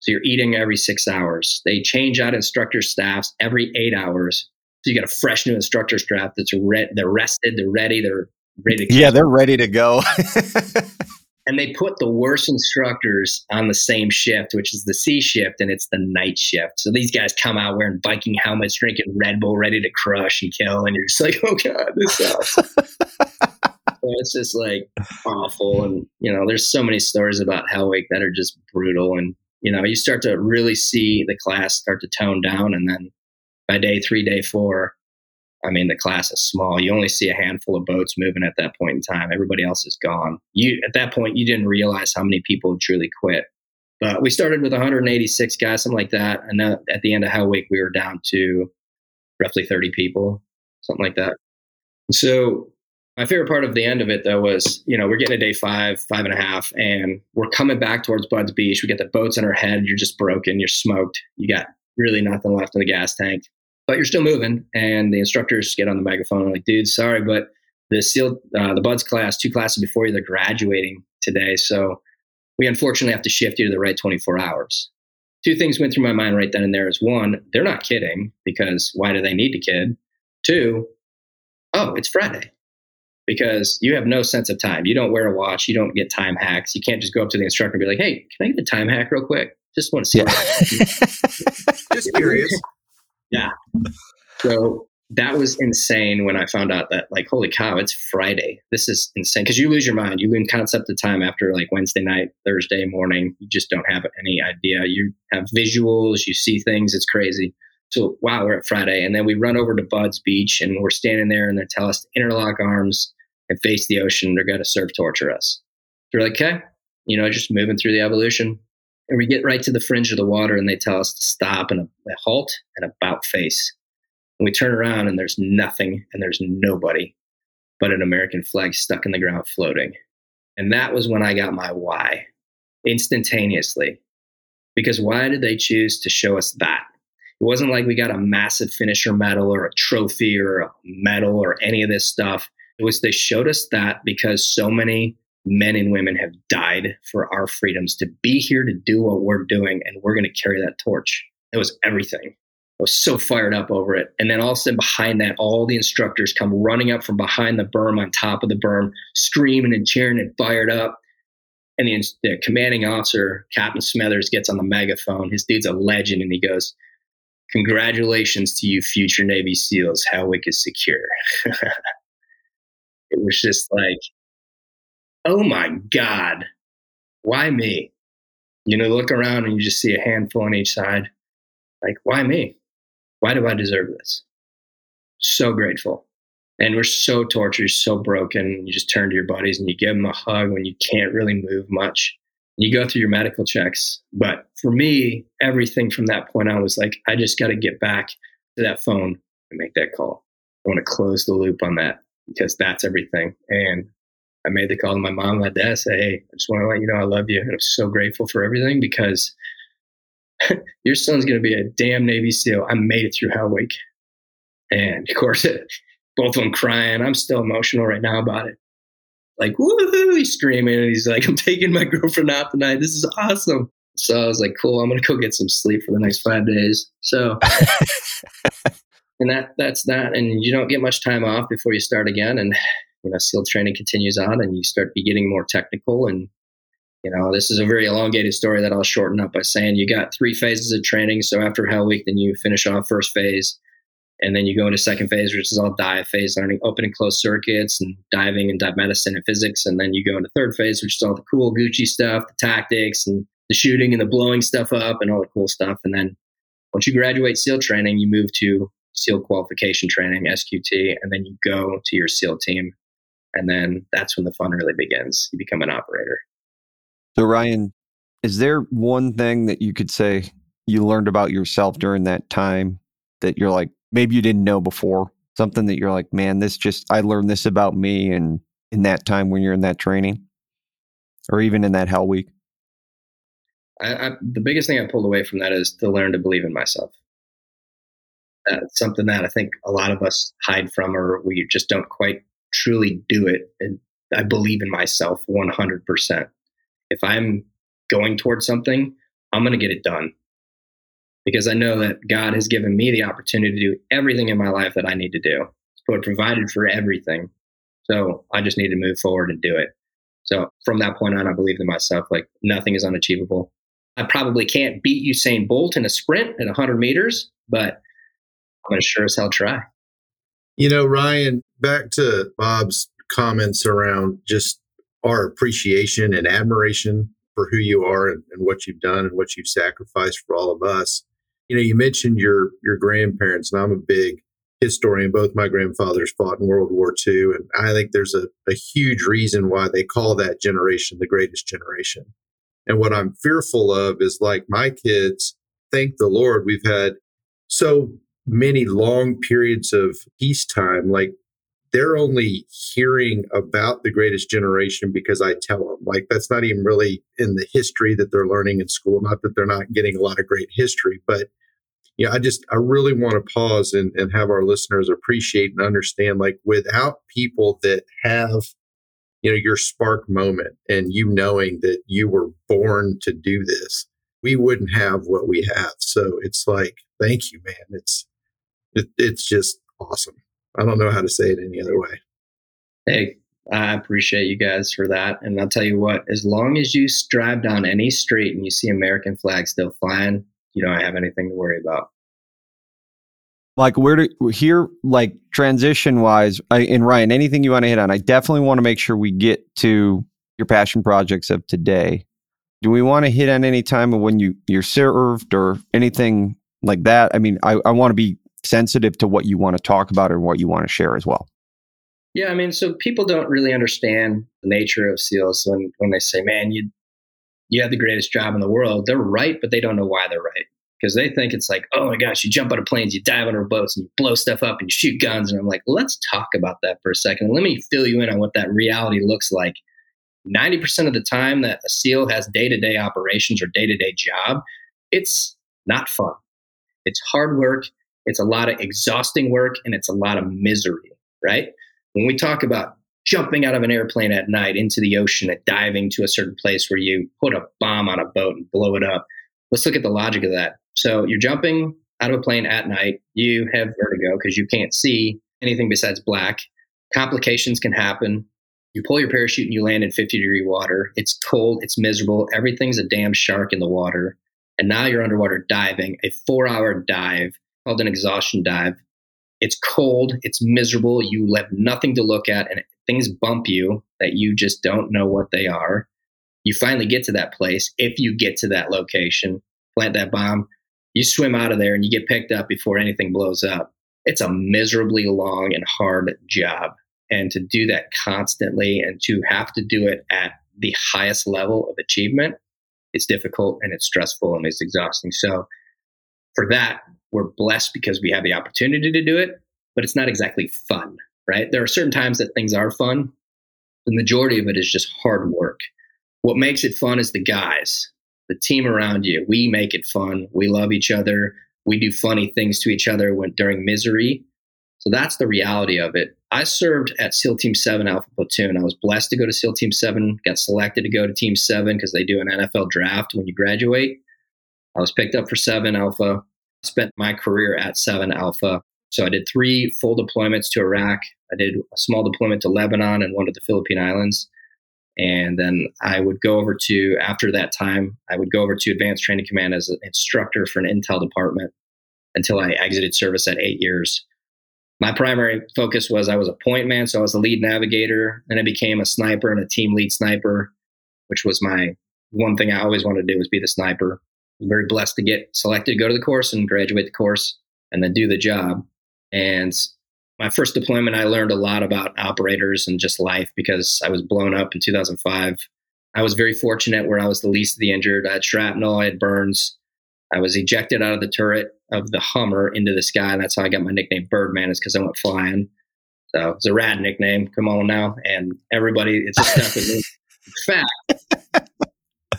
So you're eating every six hours. They change out instructor staffs every eight hours. So you got a fresh new instructor staff that's re- they're rested, they're ready, they're ready to go. Yeah, they're ready to go. (laughs) and they put the worst instructors on the same shift, which is the C shift, and it's the night shift. So these guys come out wearing Viking helmets, drinking Red Bull, ready to crush and kill, and you're just like, (laughs) oh god, this sucks. (laughs) so it's just like awful, and you know, there's so many stories about Hell Week that are just brutal, and you know, you start to really see the class start to tone down, and then by day three, day four, I mean, the class is small. You only see a handful of boats moving at that point in time. Everybody else is gone. You at that point, you didn't realize how many people truly quit. But we started with 186 guys, something like that, and at the end of Hell Week, we were down to roughly 30 people, something like that. So my favorite part of the end of it, though, was you know we're getting to day five, five and a half, and we're coming back towards BUD/S Beach. We get the boats in our head. You're just broken. You're smoked. You got really nothing left in the gas tank but you're still moving. And the instructors get on the microphone and like, dude, sorry, but the SEAL, uh, the BUD/S class, two classes before you, they're graduating today. So we unfortunately have to shift you to the right 24 hours. Two things went through my mind right then and there is one, they're not kidding because why do they need to kid? Two, oh, it's Friday because you have no sense of time. You don't wear a watch. You don't get time hacks. You can't just go up to the instructor and be like, hey, can I get a time hack real quick? Just want to see. Yeah. (laughs) just curious. Yeah. So that was insane when I found out that like, holy cow, it's Friday. This is insane because you lose your mind. You lose concept of time after like Wednesday night, Thursday morning. You just don't have any idea. You have visuals, you see things. It's crazy. So wow, we're at Friday, and then we run over to BUD/S Beach, and we're standing there, and they tell us to interlock arms and face the ocean. They're going to serve torture us. So we're like, okay, you know, just moving through the evolution. And we get right to the fringe of the water and they tell us to stop and a, a halt and about face. And we turn around and there's nothing and there's nobody but an American flag stuck in the ground floating. And that was when I got my why instantaneously. Because why did they choose to show us that? It wasn't like we got a massive finisher medal or a trophy or a medal or any of this stuff. It was they showed us that because so many men and women have died for our freedoms to be here to do what we're doing and we're going to carry that torch. It was everything. I was so fired up over it. And then all of a sudden behind that all the instructors come running up from behind the berm on top of the berm screaming and cheering and fired up. And the, the commanding officer captain smethers gets on the megaphone. His dude's a legend and he goes congratulations to you future navy seals Week is secure (laughs) it was just like oh my God, why me? You know, look around and you just see a handful on each side. Like, why me? Why do I deserve this? So grateful. And we're so tortured, so broken. You just turn to your buddies and you give them a hug when you can't really move much. You go through your medical checks. But for me, everything from that point on was like, I just got to get back to that phone and make that call. I want to close the loop on that because that's everything. And I made the call to my mom and my dad, say, Hey, I just want to let you know I love you. And I'm so grateful for everything because (laughs) your son's going to be a damn Navy SEAL. I made it through Hell Week. And of course, (laughs) both of them crying. I'm still emotional right now about it. Like, woohoo, he's screaming. And he's like, I'm taking my (laughs) girlfriend out tonight. This is awesome. So I was like, cool, I'm going to go get some sleep for the next five days. So, (laughs) and that that's that. And you don't get much time off before you start again. And you know SEAL training continues on, and you start be getting more technical. And you know, this is a very elongated story that I'll shorten up by saying you got three phases of training. So after Hell Week, then you finish off first phase, and then you go into second phase, which is all dive phase, learning open and closed circuits and diving and dive medicine and physics. And then you go into third phase, which is all the cool Gucci stuff, the tactics and the shooting and the blowing stuff up and all the cool stuff. And then once you graduate SEAL training, you move to SEAL qualification training, SQT, and then you go to your SEAL team. And then that's when the fun really begins. You become an operator. So, Ryan, is there one thing that you could say you learned about yourself during that time that you're like, maybe you didn't know before? Something that you're like, man, this just, I learned this about me and in that time when you're in that training or even in that hell week? I, I, the biggest thing I pulled away from that is to learn to believe in myself. Something that I think a lot of us hide from, or we just don't quite truly do it. And I believe in myself 100%. If I'm going towards something, I'm going to get it done because I know that God has given me the opportunity to do everything in my life that I need to do. So provided for everything. So I just need to move forward and do it. So from that point on, I believe in myself. Like nothing is unachievable. I probably can't beat Usain Bolt in a sprint at 100 meters, but I'm going to sure as hell try. You know, Ryan, back to Bob's comments around just our appreciation and admiration for who you are and, and what you've done and what you've sacrificed for all of us. You know, you mentioned your your grandparents, and I'm a big historian. Both my grandfathers fought in World War II, and I think there's a, a huge reason why they call that generation the greatest generation. And what I'm fearful of is like my kids, thank the Lord, we've had so many long periods of peacetime. Like they're only hearing about the greatest generation because I tell them. Like that's not even really in the history that they're learning in school. Not that they're not getting a lot of great history, but you know, I just I really want to pause and, and have our listeners appreciate and understand like without people that have you know your spark moment and you knowing that you were born to do this we wouldn't have what we have so it's like thank you man it's it, it's just awesome i don't know how to say it any other way. Hey i appreciate you guys for that and i'll tell you what as long as you drive down any street and you see american flags still flying you don't have anything to worry about. Like where to here like transition wise I, and ryan anything you want to hit on i definitely want to make sure we get to your passion projects of today. Do we want to hit on any time of when you you're served or anything like that? I mean i, I want to be sensitive to what you want to talk about and what you want to share as well yeah i mean so people don't really understand the nature of seals when when they say man you you have the greatest job in the world they're right but they don't know why they're right because they think it's like, oh my gosh, you jump out of planes, you dive under boats, and you blow stuff up and you shoot guns. And I'm like, let's talk about that for a second. Let me fill you in on what that reality looks like. 90% of the time that a SEAL has day to day operations or day to day job, it's not fun. It's hard work. It's a lot of exhausting work and it's a lot of misery, right? When we talk about jumping out of an airplane at night into the ocean and diving to a certain place where you put a bomb on a boat and blow it up, let's look at the logic of that. So you're jumping out of a plane at night. You have vertigo because you can't see anything besides black. Complications can happen. You pull your parachute and you land in 50 degree water. It's cold. It's miserable. Everything's a damn shark in the water. And now you're underwater diving, a four hour dive called an exhaustion dive. It's cold. It's miserable. You have nothing to look at and things bump you that you just don't know what they are. You finally get to that place. If you get to that location, plant that bomb, you swim out of there and you get picked up before anything blows up. It's a miserably long and hard job. And to do that constantly and to have to do it at the highest level of achievement, it's difficult and it's stressful and it's exhausting. So, for that, we're blessed because we have the opportunity to do it, but it's not exactly fun, right? There are certain times that things are fun. The majority of it is just hard work. What makes it fun is the guys, the team around you. We make it fun. We love each other. We do funny things to each other when during misery. So that's the reality of it. I served at SEAL Team 7 Alpha Platoon. I was blessed to go to SEAL Team 7, got selected to go to Team 7 because they do an NFL draft when you graduate. I was picked up for 7 Alpha. Spent my career at 7 Alpha. So I did three full deployments to Iraq. I did a small deployment to Lebanon and one to the Philippine Islands. And then I would go over to, after that time, I would go over to Advanced Training Command as an instructor for an intel department until I exited service at eight years. My primary focus was I was a point man, so I was a lead navigator. Then I became a sniper and a team lead sniper, which was my one thing I always wanted to do was be the sniper. I'm very blessed to get selected to go to the course and graduate the course and then do the job. And my first deployment, I learned a lot about operators and just life because I was blown up in 2005. I was very fortunate where I was the least of the injured. I had shrapnel, I had burns. I was ejected out of the turret of the Hummer into the sky. And that's how I got my nickname Birdman, is because I went flying. So it's a rad nickname. Come on now. And everybody, it's just stuck with me. In fact,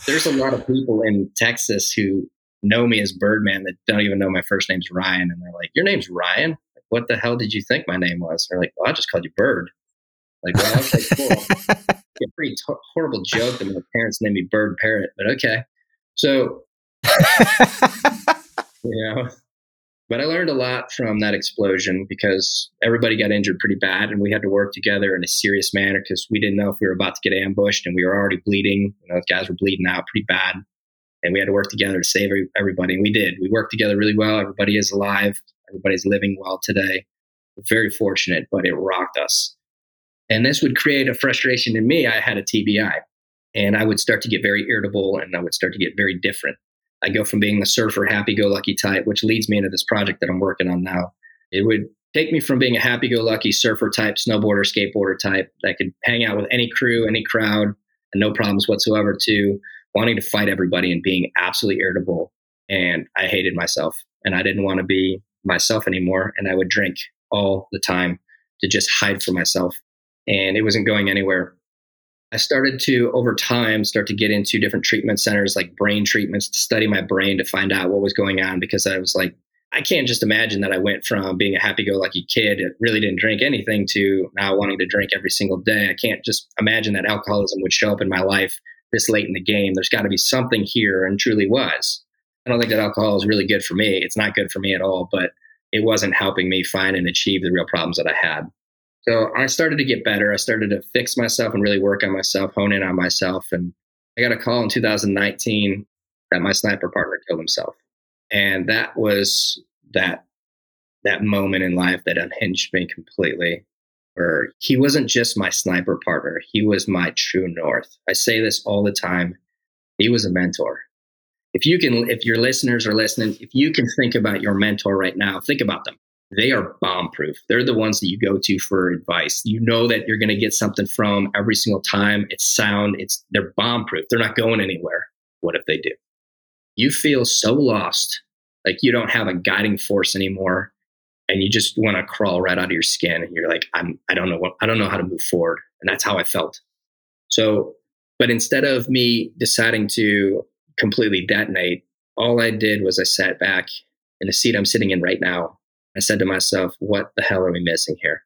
there's a lot of people in Texas who know me as Birdman that don't even know my first name's Ryan. And they're like, Your name's Ryan? Like, what the hell did you think my name was? They're like, Well, I just called you Bird. Like, well, okay, cool. (laughs) a pretty t- horrible joke that my parents named me Bird Parrott, but okay. So, (laughs) you know, but I learned a lot from that explosion because everybody got injured pretty bad, and we had to work together in a serious manner because we didn't know if we were about to get ambushed, and we were already bleeding. You know, guys were bleeding out pretty bad, and we had to work together to save everybody. And we did. We worked together really well. Everybody is alive. Everybody's living well today. We're very fortunate, but it rocked us. And this would create a frustration in me. I had a TBI, and I would start to get very irritable, and I would start to get very different. I go from being the surfer, happy go lucky type, which leads me into this project that I'm working on now. It would take me from being a happy go lucky surfer type, snowboarder, skateboarder type that could hang out with any crew, any crowd, and no problems whatsoever to wanting to fight everybody and being absolutely irritable. And I hated myself and I didn't want to be myself anymore. And I would drink all the time to just hide from myself. And it wasn't going anywhere. I started to, over time, start to get into different treatment centers like brain treatments to study my brain to find out what was going on because I was like, I can't just imagine that I went from being a happy go lucky kid that really didn't drink anything to now wanting to drink every single day. I can't just imagine that alcoholism would show up in my life this late in the game. There's got to be something here, and truly was. I don't think that alcohol is really good for me. It's not good for me at all, but it wasn't helping me find and achieve the real problems that I had. So I started to get better. I started to fix myself and really work on myself, hone in on myself. And I got a call in 2019 that my sniper partner killed himself. And that was that that moment in life that unhinged me completely. Where he wasn't just my sniper partner, he was my true north. I say this all the time. He was a mentor. If you can, if your listeners are listening, if you can think about your mentor right now, think about them they are bomb proof. They're the ones that you go to for advice. You know that you're going to get something from every single time. It's sound. It's they're bomb proof. They're not going anywhere. What if they do? You feel so lost, like you don't have a guiding force anymore, and you just want to crawl right out of your skin. And you're like, I'm. I don't know what. I don't know how to move forward. And that's how I felt. So, but instead of me deciding to completely detonate, all I did was I sat back in the seat I'm sitting in right now I said to myself, what the hell are we missing here?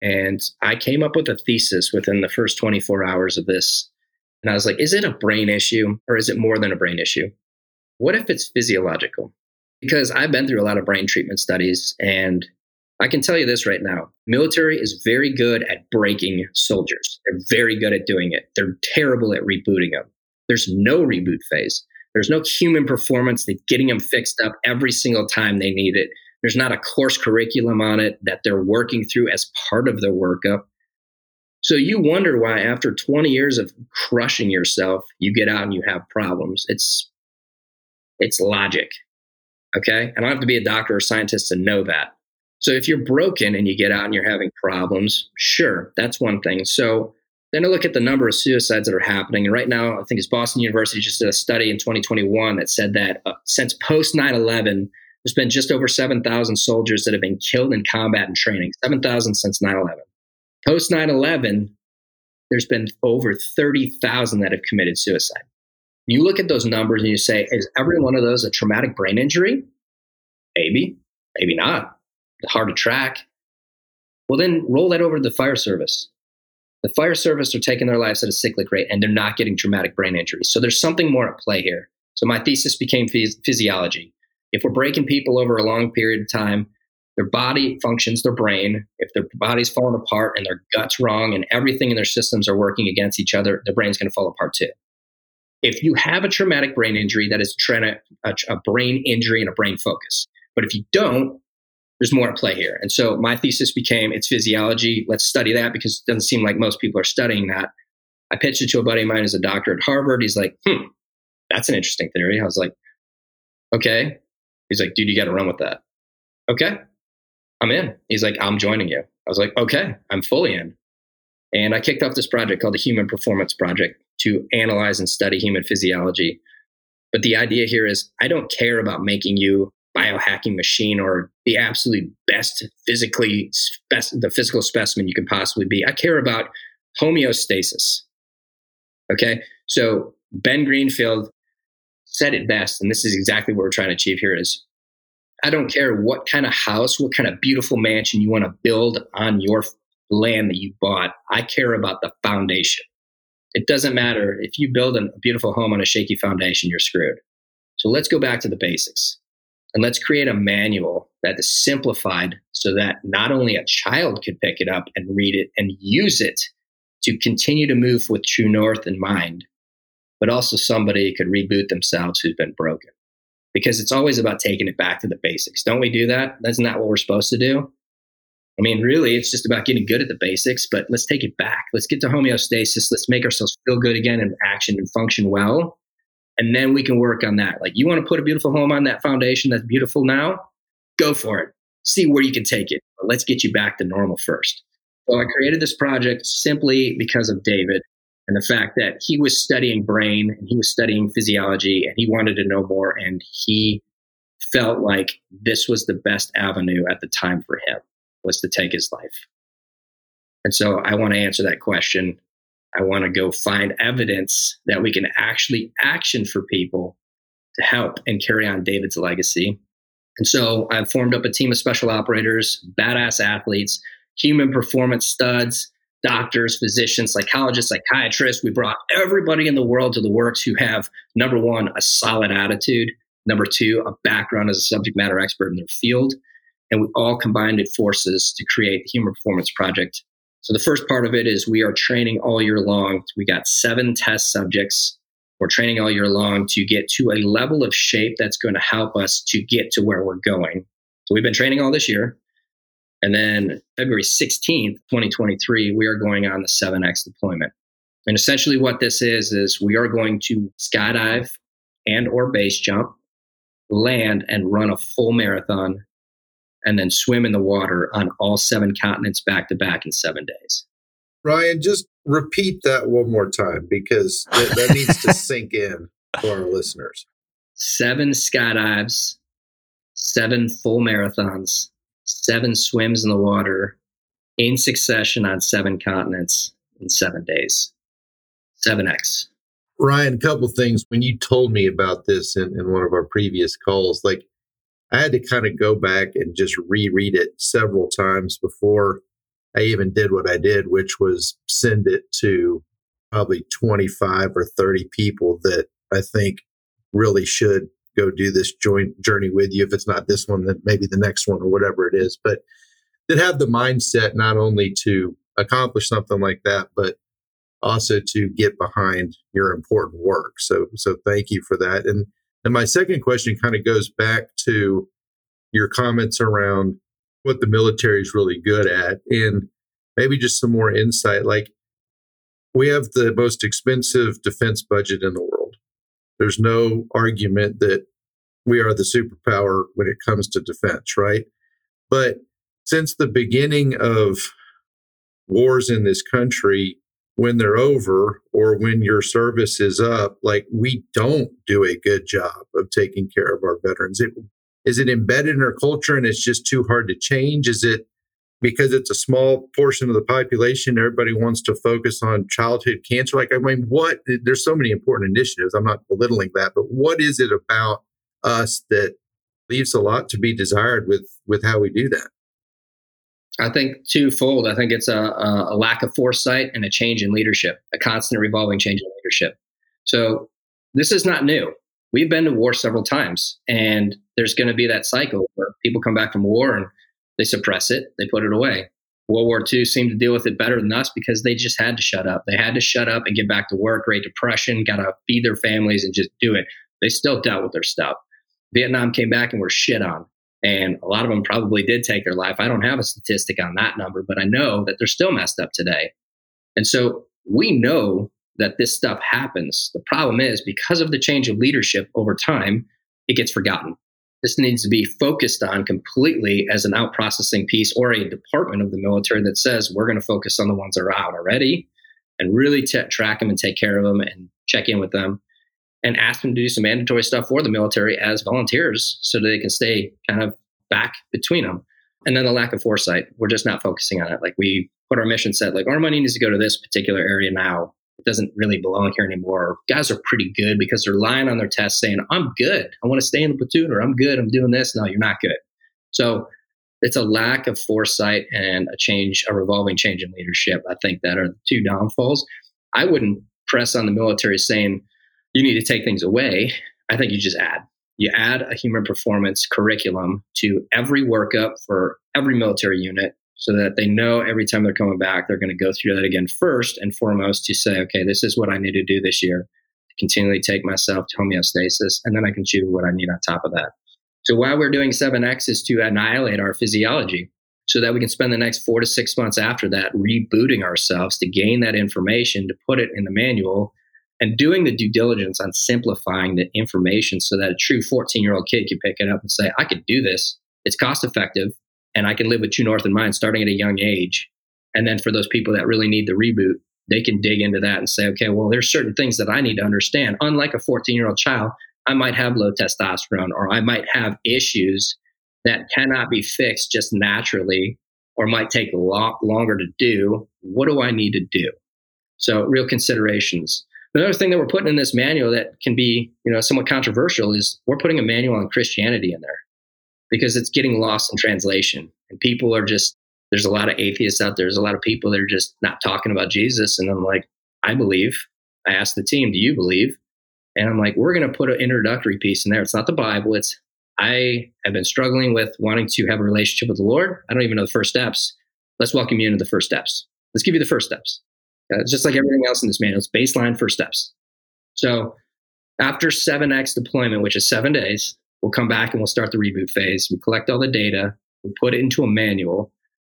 And I came up with a thesis within the first 24 hours of this. And I was like, is it a brain issue or is it more than a brain issue? What if it's physiological? Because I've been through a lot of brain treatment studies and I can tell you this right now. Military is very good at breaking soldiers. They're very good at doing it. They're terrible at rebooting them. There's no reboot phase. There's no human performance that getting them fixed up every single time they need it. There's not a course curriculum on it that they're working through as part of their workup. So you wonder why, after 20 years of crushing yourself, you get out and you have problems. It's it's logic. Okay. I don't have to be a doctor or scientist to know that. So if you're broken and you get out and you're having problems, sure, that's one thing. So then I look at the number of suicides that are happening. And right now, I think it's Boston University just did a study in 2021 that said that uh, since post 9 11, there's been just over 7,000 soldiers that have been killed in combat and training, 7,000 since 9 11. Post 9 11, there's been over 30,000 that have committed suicide. You look at those numbers and you say, is every one of those a traumatic brain injury? Maybe, maybe not. Hard to track. Well, then roll that over to the fire service. The fire service are taking their lives at a cyclic rate and they're not getting traumatic brain injuries. So there's something more at play here. So my thesis became phys- physiology. If we're breaking people over a long period of time, their body functions their brain. If their body's falling apart and their gut's wrong and everything in their systems are working against each other, their brain's going to fall apart too. If you have a traumatic brain injury, that is a, a brain injury and a brain focus. But if you don't, there's more at play here. And so my thesis became it's physiology. Let's study that because it doesn't seem like most people are studying that. I pitched it to a buddy of mine who's a doctor at Harvard. He's like, hmm, that's an interesting theory. I was like, okay. He's like, dude, you got to run with that. Okay. I'm in. He's like, I'm joining you. I was like, okay, I'm fully in. And I kicked off this project called the Human Performance Project to analyze and study human physiology. But the idea here is I don't care about making you biohacking machine or the absolute best physically spec- the physical specimen you can possibly be. I care about homeostasis. Okay. So Ben Greenfield said it best, and this is exactly what we're trying to achieve here is I don't care what kind of house, what kind of beautiful mansion you want to build on your land that you bought. I care about the foundation. It doesn't matter if you build a beautiful home on a shaky foundation, you're screwed. So let's go back to the basics and let's create a manual that is simplified so that not only a child could pick it up and read it and use it to continue to move with true north in mind, but also somebody could reboot themselves who's been broken. Because it's always about taking it back to the basics. Don't we do that? That's not what we're supposed to do. I mean, really, it's just about getting good at the basics, but let's take it back. Let's get to homeostasis. Let's make ourselves feel good again and action and function well. And then we can work on that. Like, you want to put a beautiful home on that foundation that's beautiful now? Go for it. See where you can take it. But let's get you back to normal first. So I created this project simply because of David and the fact that he was studying brain and he was studying physiology and he wanted to know more and he felt like this was the best avenue at the time for him was to take his life. And so i want to answer that question. I want to go find evidence that we can actually action for people to help and carry on david's legacy. And so i've formed up a team of special operators badass athletes human performance studs doctors, physicians, psychologists, psychiatrists. We brought everybody in the world to the works who have number one, a solid attitude, number two, a background as a subject matter expert in their field. And we all combined forces to create the Human Performance Project. So the first part of it is we are training all year long. We got seven test subjects. We're training all year long to get to a level of shape that's going to help us to get to where we're going. So we've been training all this year. And then February 16th, 2023, we are going on the 7X deployment. And essentially what this is, is we are going to skydive and or base jump, land and run a full marathon, and then swim in the water on all seven continents back to back in seven days. Ryan, just repeat that one more time because that, that needs to (laughs) sink in for our listeners. Seven skydives, seven full marathons, seven swims in the water in succession on seven continents in seven days. 7x. Ryan, a couple things. When you told me about this in, in one of our previous calls, like I had to kind of go back and just reread it several times before I even did what I did, which was send it to probably 25 or 30 people that I think really should go do this joint journey with you. If it's not this one, then maybe the next one or whatever it is. But that have the mindset not only to accomplish something like that, but also to get behind your important work. So, so thank you for that. And and my second question kind of goes back to your comments around what the military is really good at, and maybe just some more insight. Like we have the most expensive defense budget in the world there's no argument that we are the superpower when it comes to defense, right? But since the beginning of wars in this country, when they're over or when your service is up, like we don't do a good job of taking care of our veterans. It, is it embedded in our culture and it's just too hard to change? Is it because it's a small portion of the population, everybody wants to focus on childhood cancer. Like, I mean, what, there's so many important initiatives. I'm not belittling that, but what is it about us that leaves a lot to be desired with, with how we do that? I think twofold. I think it's a, a lack of foresight and a change in leadership, a constant revolving change in leadership. So this is not new. We've been to war several times, and there's going to be that cycle where people come back from war and they suppress it, they put it away. World War II seemed to deal with it better than us because they just had to shut up. They had to shut up and get back to work. Great Depression, got to feed their families and just do it. They still dealt with their stuff. Vietnam came back and were shit on. And a lot of them probably did take their life. I don't have a statistic on that number, but I know that they're still messed up today. And so we know that this stuff happens. The problem is because of the change of leadership over time, it gets forgotten. This needs to be focused on completely as an out processing piece or a department of the military that says we're going to focus on the ones that are out already and really t- track them and take care of them and check in with them and ask them to do some mandatory stuff for the military as volunteers so that they can stay kind of back between them. And then the lack of foresight, we're just not focusing on it. Like we put our mission set, like our money needs to go to this particular area now. It doesn't really belong here anymore. Guys are pretty good because they're lying on their test saying, I'm good. I want to stay in the platoon or I'm good. I'm doing this. No, you're not good. So it's a lack of foresight and a change, a revolving change in leadership. I think that are the two downfalls. I wouldn't press on the military saying you need to take things away. I think you just add. You add a human performance curriculum to every workup for every military unit so that they know every time they're coming back, they're going to go through that again first and foremost to say, okay, this is what I need to do this year. Continually take myself to homeostasis, and then I can choose what I need on top of that. So while we're doing 7X is to annihilate our physiology so that we can spend the next four to six months after that rebooting ourselves to gain that information, to put it in the manual, and doing the due diligence on simplifying the information so that a true 14 year old kid can pick it up and say, I could do this. It's cost effective and I can live with True North in mind starting at a young age. And then for those people that really need the reboot, they can dig into that and say, okay, well, there's certain things that I need to understand. Unlike a 14 year old child, I might have low testosterone or I might have issues that cannot be fixed just naturally or might take a lot longer to do. What do I need to do? So, real considerations. Another thing that we're putting in this manual that can be, you know, somewhat controversial is we're putting a manual on Christianity in there because it's getting lost in translation. And people are just there's a lot of atheists out there. There's a lot of people that are just not talking about Jesus. And I'm like, I believe. I asked the team, do you believe? And I'm like, we're going to put an introductory piece in there. It's not the Bible. It's I have been struggling with wanting to have a relationship with the Lord. I don't even know the first steps. Let's welcome you into the first steps. Let's give you the first steps. Uh, just like everything else in this manual, it's baseline first steps. So after 7x deployment, which is seven days, we'll come back and we'll start the reboot phase. We collect all the data, we put it into a manual,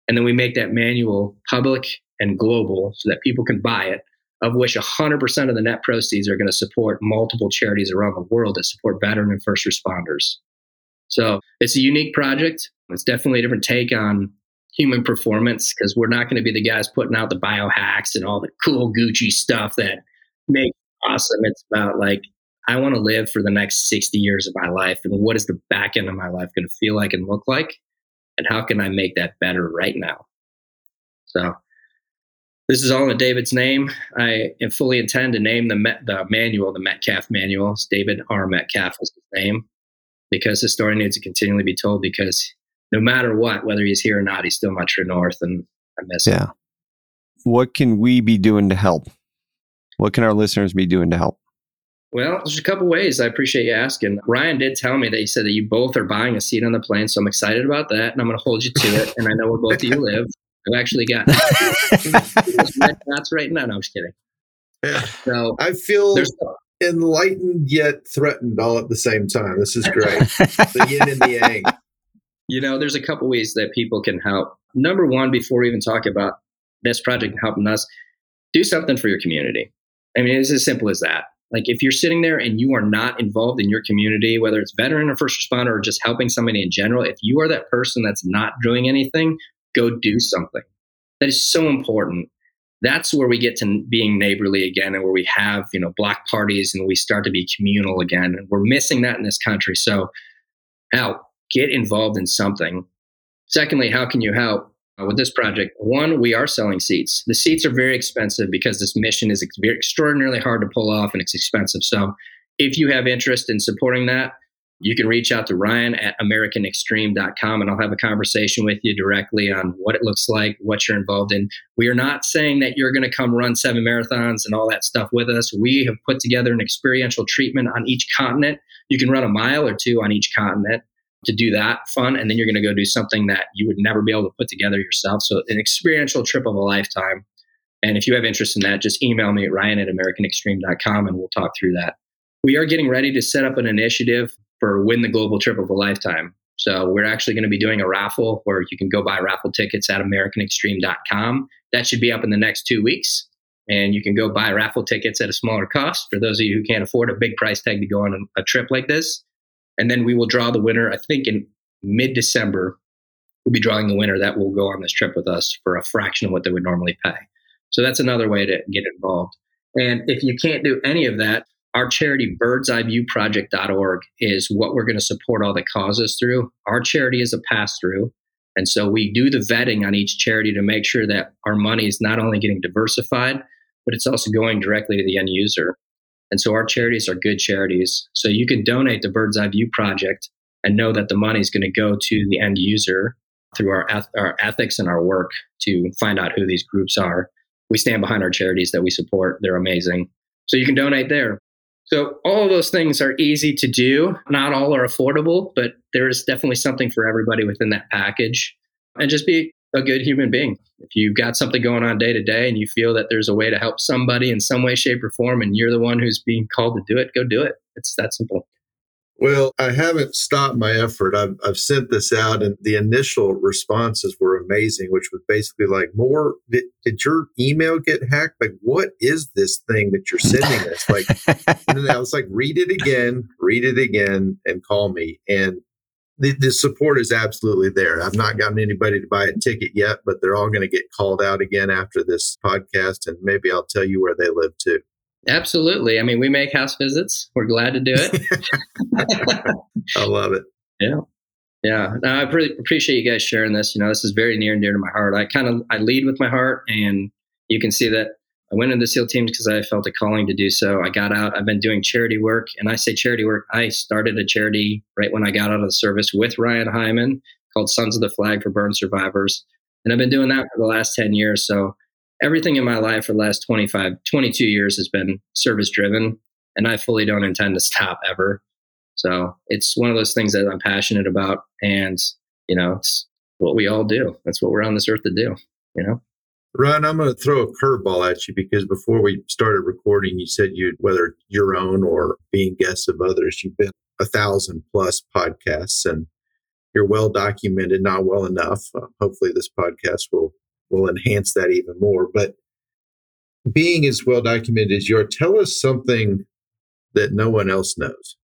and then we make that manual public and global so that people can buy it, of which 100% of the net proceeds are going to support multiple charities around the world that support veteran and first responders. So it's a unique project. It's definitely a different take on human performance because we're not going to be the guys putting out the biohacks and all the cool Gucci stuff that make awesome. It's about like, I want to live for the next 60 years of my life. And what is the back end of my life going to feel like and look like? And how can I make that better right now? So, this is all in David's name. I fully intend to name the, Met, the manual the Metcalf manual. It's David R. Metcalf is his name because the story needs to continually be told because no matter what, whether he's here or not, he's still my true north, and I miss yeah. him. What can we be doing to help? What can our listeners be doing to help? Well, there's a couple ways. I appreciate you asking. Ryan did tell me that he said that you both are buying a seat on the plane, so I'm excited about that, and I'm going to hold you to it. And I know where both of you live. I've actually got (laughs) that's right now. No, I'm just kidding. Yeah. So I feel enlightened yet threatened all at the same time. This is great. the yin and the yang. (laughs) You know, there's a couple ways that people can help. Number one, before we even talk about this project helping us, do something for your community. I mean, it's as simple as that. Like if you're sitting there and you are not involved in your community, whether it's veteran or first responder or just helping somebody in general, if you are that person that's not doing anything, go do something. That is so important. That's where we get to being neighborly again and where we have, you know, block parties and we start to be communal again. And we're missing that in this country. So help get involved in something. Secondly, how can you help Uh, with this project? One, we are selling seats. The seats are very expensive because this mission is ex- extraordinarily hard to pull off and it's expensive. So if you have interest in supporting that, you can reach out to Ryan at AmericanExtreme.com and I'll have a conversation with you directly on what it looks like, what you're involved in. We are not saying that you're going to come run seven marathons and all that stuff with us. We have put together an experiential treatment on each continent. You can run a mile or two on each continent to do that fun and then you're going to go do something that you would never be able to put together yourself. So an experiential trip of a lifetime. And if you have interest in that just email me at ryan at americanextreme.com and we'll talk through that. We are getting ready to set up an initiative for win the global trip of a lifetime. So we're actually going to be doing a raffle where you can go buy raffle tickets at americanextreme.com that should be up in the next two weeks. And you can go buy raffle tickets at a smaller cost. For those of you who can't afford a big price tag to go on a, a trip like this. And then we will draw the winner, I think in mid December, we'll be drawing the winner that will go on this trip with us for a fraction of what they would normally pay. So that's another way to get involved. And if you can't do any of that, our charity birdseyeviewproject.org is what we're going to support all the causes through. Our charity is a pass through. And so we do the vetting on each charity to make sure that our money is not only getting diversified, but it's also going directly to the end user. And so our charities are good charities. So you can donate to Bird's Eye View Project and know that the money is going to go to the end user through our, eth- our ethics and our work to find out who these groups are. We stand behind our charities that we support. They're amazing. So you can donate there. So all of those things are easy to do. Not all are affordable, but there is definitely something for everybody within that package. And just be a good human being. If you've got something going on day to day and you feel that there's a way to help somebody in some way, shape, or form, and you're the one who's being called to do it, go do it. It's that simple. Well, I haven't stopped my effort. I've, I've sent this out, and the initial responses were amazing, which was basically like, "More did, did your email get hacked? Like, what is this thing that you're sending us?" Like, (laughs) and then I was like, "Read it again, read it again, and call me." And the, the support is absolutely there. I've not gotten anybody to buy a ticket yet, but they're all going to get called out again after this podcast, and maybe I'll tell you where they live too. Absolutely. I mean, we make house visits. We're glad to do it. (laughs) (laughs) I love it. Yeah. Yeah. No, I really appreciate you guys sharing this. You know, this is very near and dear to my heart. I kind of I lead with my heart and you can see that I went into the SEAL teams because I felt a calling to do so. I got out. I've been doing charity work, and I say charity work. I started a charity right when I got out of the service with Ryan Hyman called Sons of the Flag for Burn Survivors, and I've been doing that for the last ten years. So everything in my life for the last 25, 22 years has been service driven, and I fully don't intend to stop ever. So it's one of those things that I'm passionate about, and you know, it's what we all do. That's what we're on this earth to do. You know. Ron, I'm going to throw a curveball at you because before we started recording, you said you, whether your own or being guests of others, you've been a thousand plus podcasts and you're well documented, not well enough. Uh, hopefully, this podcast will will enhance that even more. But being as well documented as you are, tell us something that no one else knows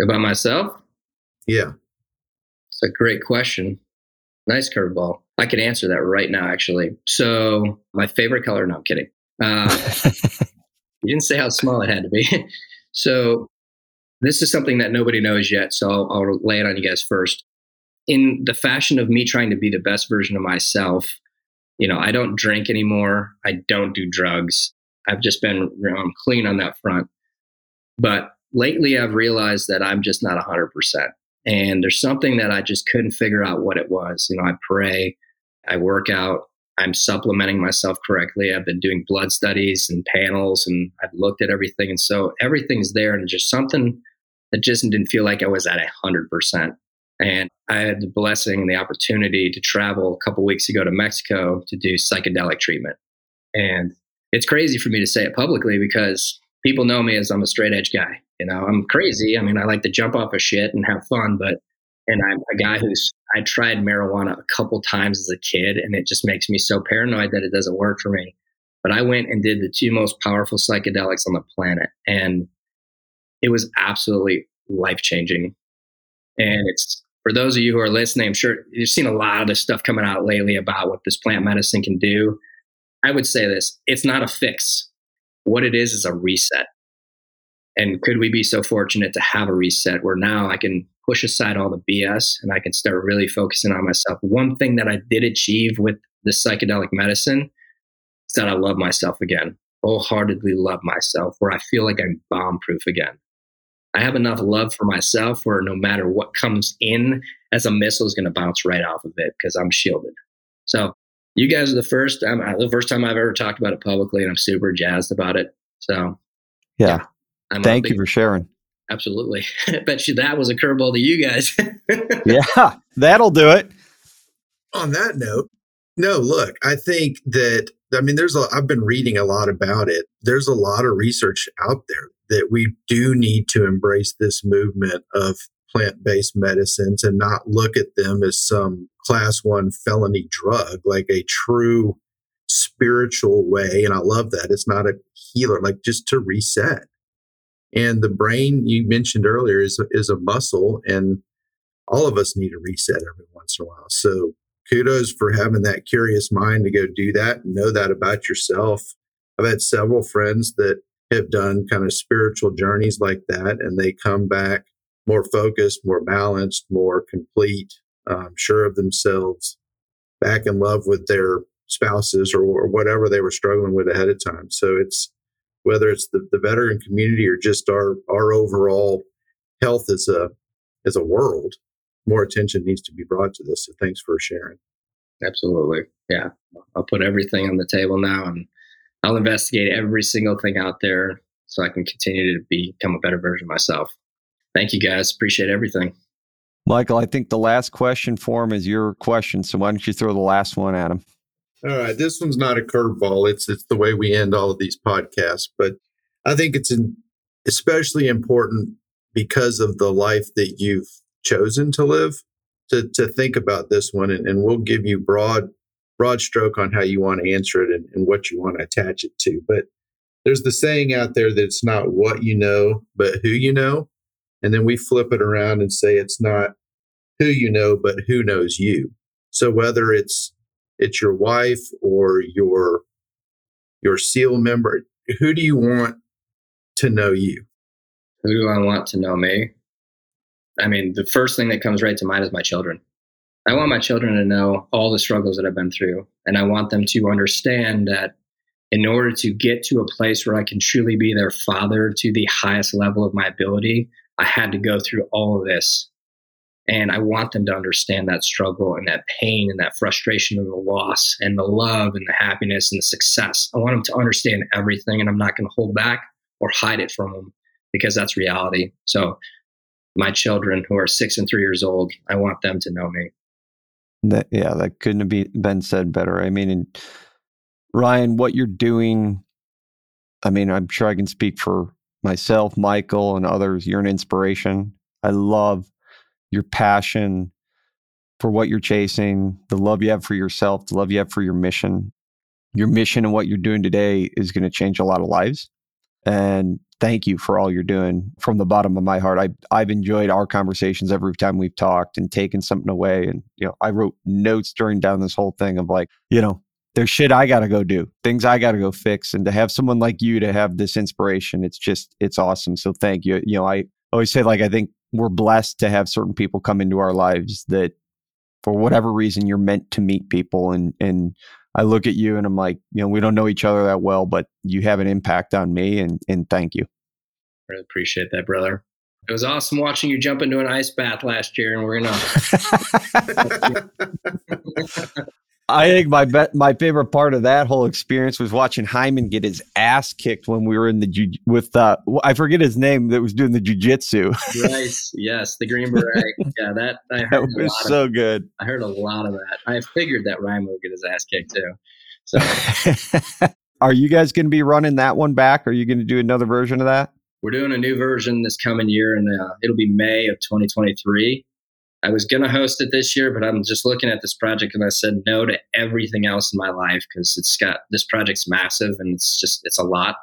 about myself. Yeah, it's a great question. Nice curveball. I could answer that right now, actually. So, my favorite color, no, I'm kidding. Uh, (laughs) you didn't say how small it had to be. (laughs) so, this is something that nobody knows yet. So, I'll, I'll lay it on you guys first. In the fashion of me trying to be the best version of myself, you know, I don't drink anymore. I don't do drugs. I've just been, I'm clean on that front. But lately, I've realized that I'm just not 100%. And there's something that I just couldn't figure out what it was. You know, I pray, I work out, I'm supplementing myself correctly. I've been doing blood studies and panels, and I've looked at everything. And so everything's there, and just something that just didn't feel like I was at 100%. And I had the blessing and the opportunity to travel a couple weeks ago to Mexico to do psychedelic treatment. And it's crazy for me to say it publicly because people know me as I'm a straight edge guy. You know, I'm crazy. I mean, I like to jump off of shit and have fun, but and I'm a guy who's I tried marijuana a couple times as a kid, and it just makes me so paranoid that it doesn't work for me. But I went and did the two most powerful psychedelics on the planet, and it was absolutely life changing. And it's for those of you who are listening, I'm sure you've seen a lot of this stuff coming out lately about what this plant medicine can do. I would say this it's not a fix. What it is is a reset. And could we be so fortunate to have a reset where now I can push aside all the BS and I can start really focusing on myself? One thing that I did achieve with the psychedelic medicine is that I love myself again, wholeheartedly love myself, where I feel like I'm bomb proof again. I have enough love for myself where no matter what comes in as a missile is going to bounce right off of it because I'm shielded. So you guys are the first the first time I've ever talked about it publicly, and I'm super jazzed about it. So yeah, yeah thank big, you for sharing. Absolutely, I (laughs) bet you that was a curveball to you guys. (laughs) yeah, that'll do it. On that note, no, look, I think that I mean, there's a. I've been reading a lot about it. There's a lot of research out there that we do need to embrace this movement of plant based medicines and not look at them as some class one felony drug, like a true spiritual way. And I love that. It's not a healer, like just to reset. And the brain you mentioned earlier is, is a muscle, and all of us need a reset every once in a while. So kudos for having that curious mind to go do that and know that about yourself. I've had several friends that have done kind of spiritual journeys like that, and they come back more focused, more balanced, more complete, um, sure of themselves, back in love with their spouses or, or, whatever they were struggling with ahead of time. So it's whether it's the, the veteran community or just our our overall health as a as a world, more attention needs to be brought to this. So thanks for sharing. Absolutely. Yeah. I'll put everything on the table now and I'll investigate every single thing out there so I can continue to become a better version of myself. Thank you guys. Appreciate everything. Michael, I think the last question for him is your question. So why don't you throw the last one at him? All right. This one's not a curveball. It's it's the way we end all of these podcasts. But I think it's an, especially important because of the life that you've chosen to live to, to think about this one and, and we'll give you broad broad stroke on how you want to answer it and, and what you want to attach it to. But there's the saying out there that it's not what you know, but who you know. And then we flip it around and say it's not who you know, but who knows you. So whether it's it's your wife or your your SEAL member, who do you want to know you? Who do I want to know me? I mean, the first thing that comes right to mind is my children. I want my children to know all the struggles that I've been through. And I want them to understand that in order to get to a place where I can truly be their father to the highest level of my ability, I had to go through all of this. And I want them to understand that struggle and that pain and that frustration and the loss and the love and the happiness and the success. I want them to understand everything, and I'm not going to hold back or hide it from them because that's reality. So, my children who are six and three years old, I want them to know me. That yeah, that couldn't have be, been said better. I mean, and Ryan, what you're doing, I mean, I'm sure I can speak for myself, Michael, and others. You're an inspiration. I love your passion for what you're chasing, the love you have for yourself, the love you have for your mission. Your mission and what you're doing today is going to change a lot of lives. And thank you for all you're doing from the bottom of my heart. I, I've enjoyed our conversations every time we've talked and taken something away. And, you know, I wrote notes during down this whole thing of like, you know, there's shit I got to go do, things I got to go fix. And to have someone like you to have this inspiration, it's just, it's awesome. So thank you. You know, I always say, like, I think we're blessed to have certain people come into our lives that for whatever reason you're meant to meet people and, and, I look at you and I'm like, you know, we don't know each other that well, but you have an impact on me and and thank you. Really appreciate that, brother. It was awesome watching you jump into an ice bath last year, and we're gonna. (laughs) (laughs) I think my be- my favorite part of that whole experience was watching Hyman get his ass kicked when we were in the ju- with uh I forget his name that was doing the jujitsu. right. (laughs) Yes, the Green Beret. Yeah, that I heard that was so of, good. I heard a lot of that. I figured that Ryan would get his ass kicked too. So, (laughs) are you guys going to be running that one back? Are you going to do another version of that? We're doing a new version this coming year, and uh, it'll be May of 2023. I was going to host it this year, but I'm just looking at this project and I said no to everything else in my life because it's got this project's massive and it's just it's a lot.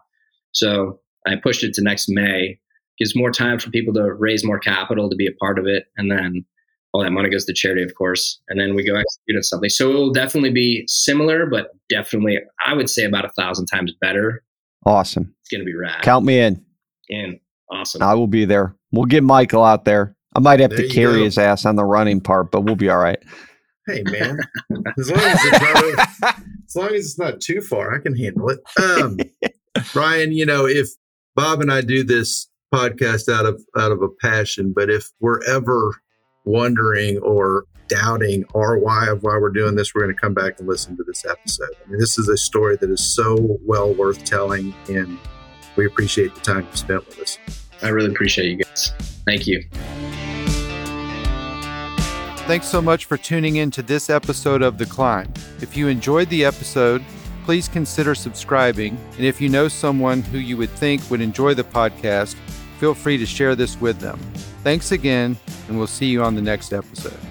So I pushed it to next May. Gives more time for people to raise more capital to be a part of it, and then all that money goes to charity, of course. And then we go execute on something. So it will definitely be similar, but definitely I would say about a thousand times better. Awesome. It's gonna be rad. Count me in. In awesome. I will be there. We'll get Michael out there. I might have there to carry go. his ass on the running part, but we'll be all right. Hey (laughs) man, as long as it's not, as long as it's not too far, I can handle it. Um, Brian, you know, if Bob and I do this podcast out of out of a passion, but if we're ever wondering or doubting our why of why we're doing this, we're going to come back and listen to this episode. I mean, this is a story that is so well worth telling, and we appreciate the time you spent with us. I really appreciate you guys. Thank you. Thanks so much for tuning in to this episode of The Climb. If you enjoyed the episode, please consider subscribing. And if you know someone who you would think would enjoy the podcast, feel free to share this with them. Thanks again, and we'll see you on the next episode.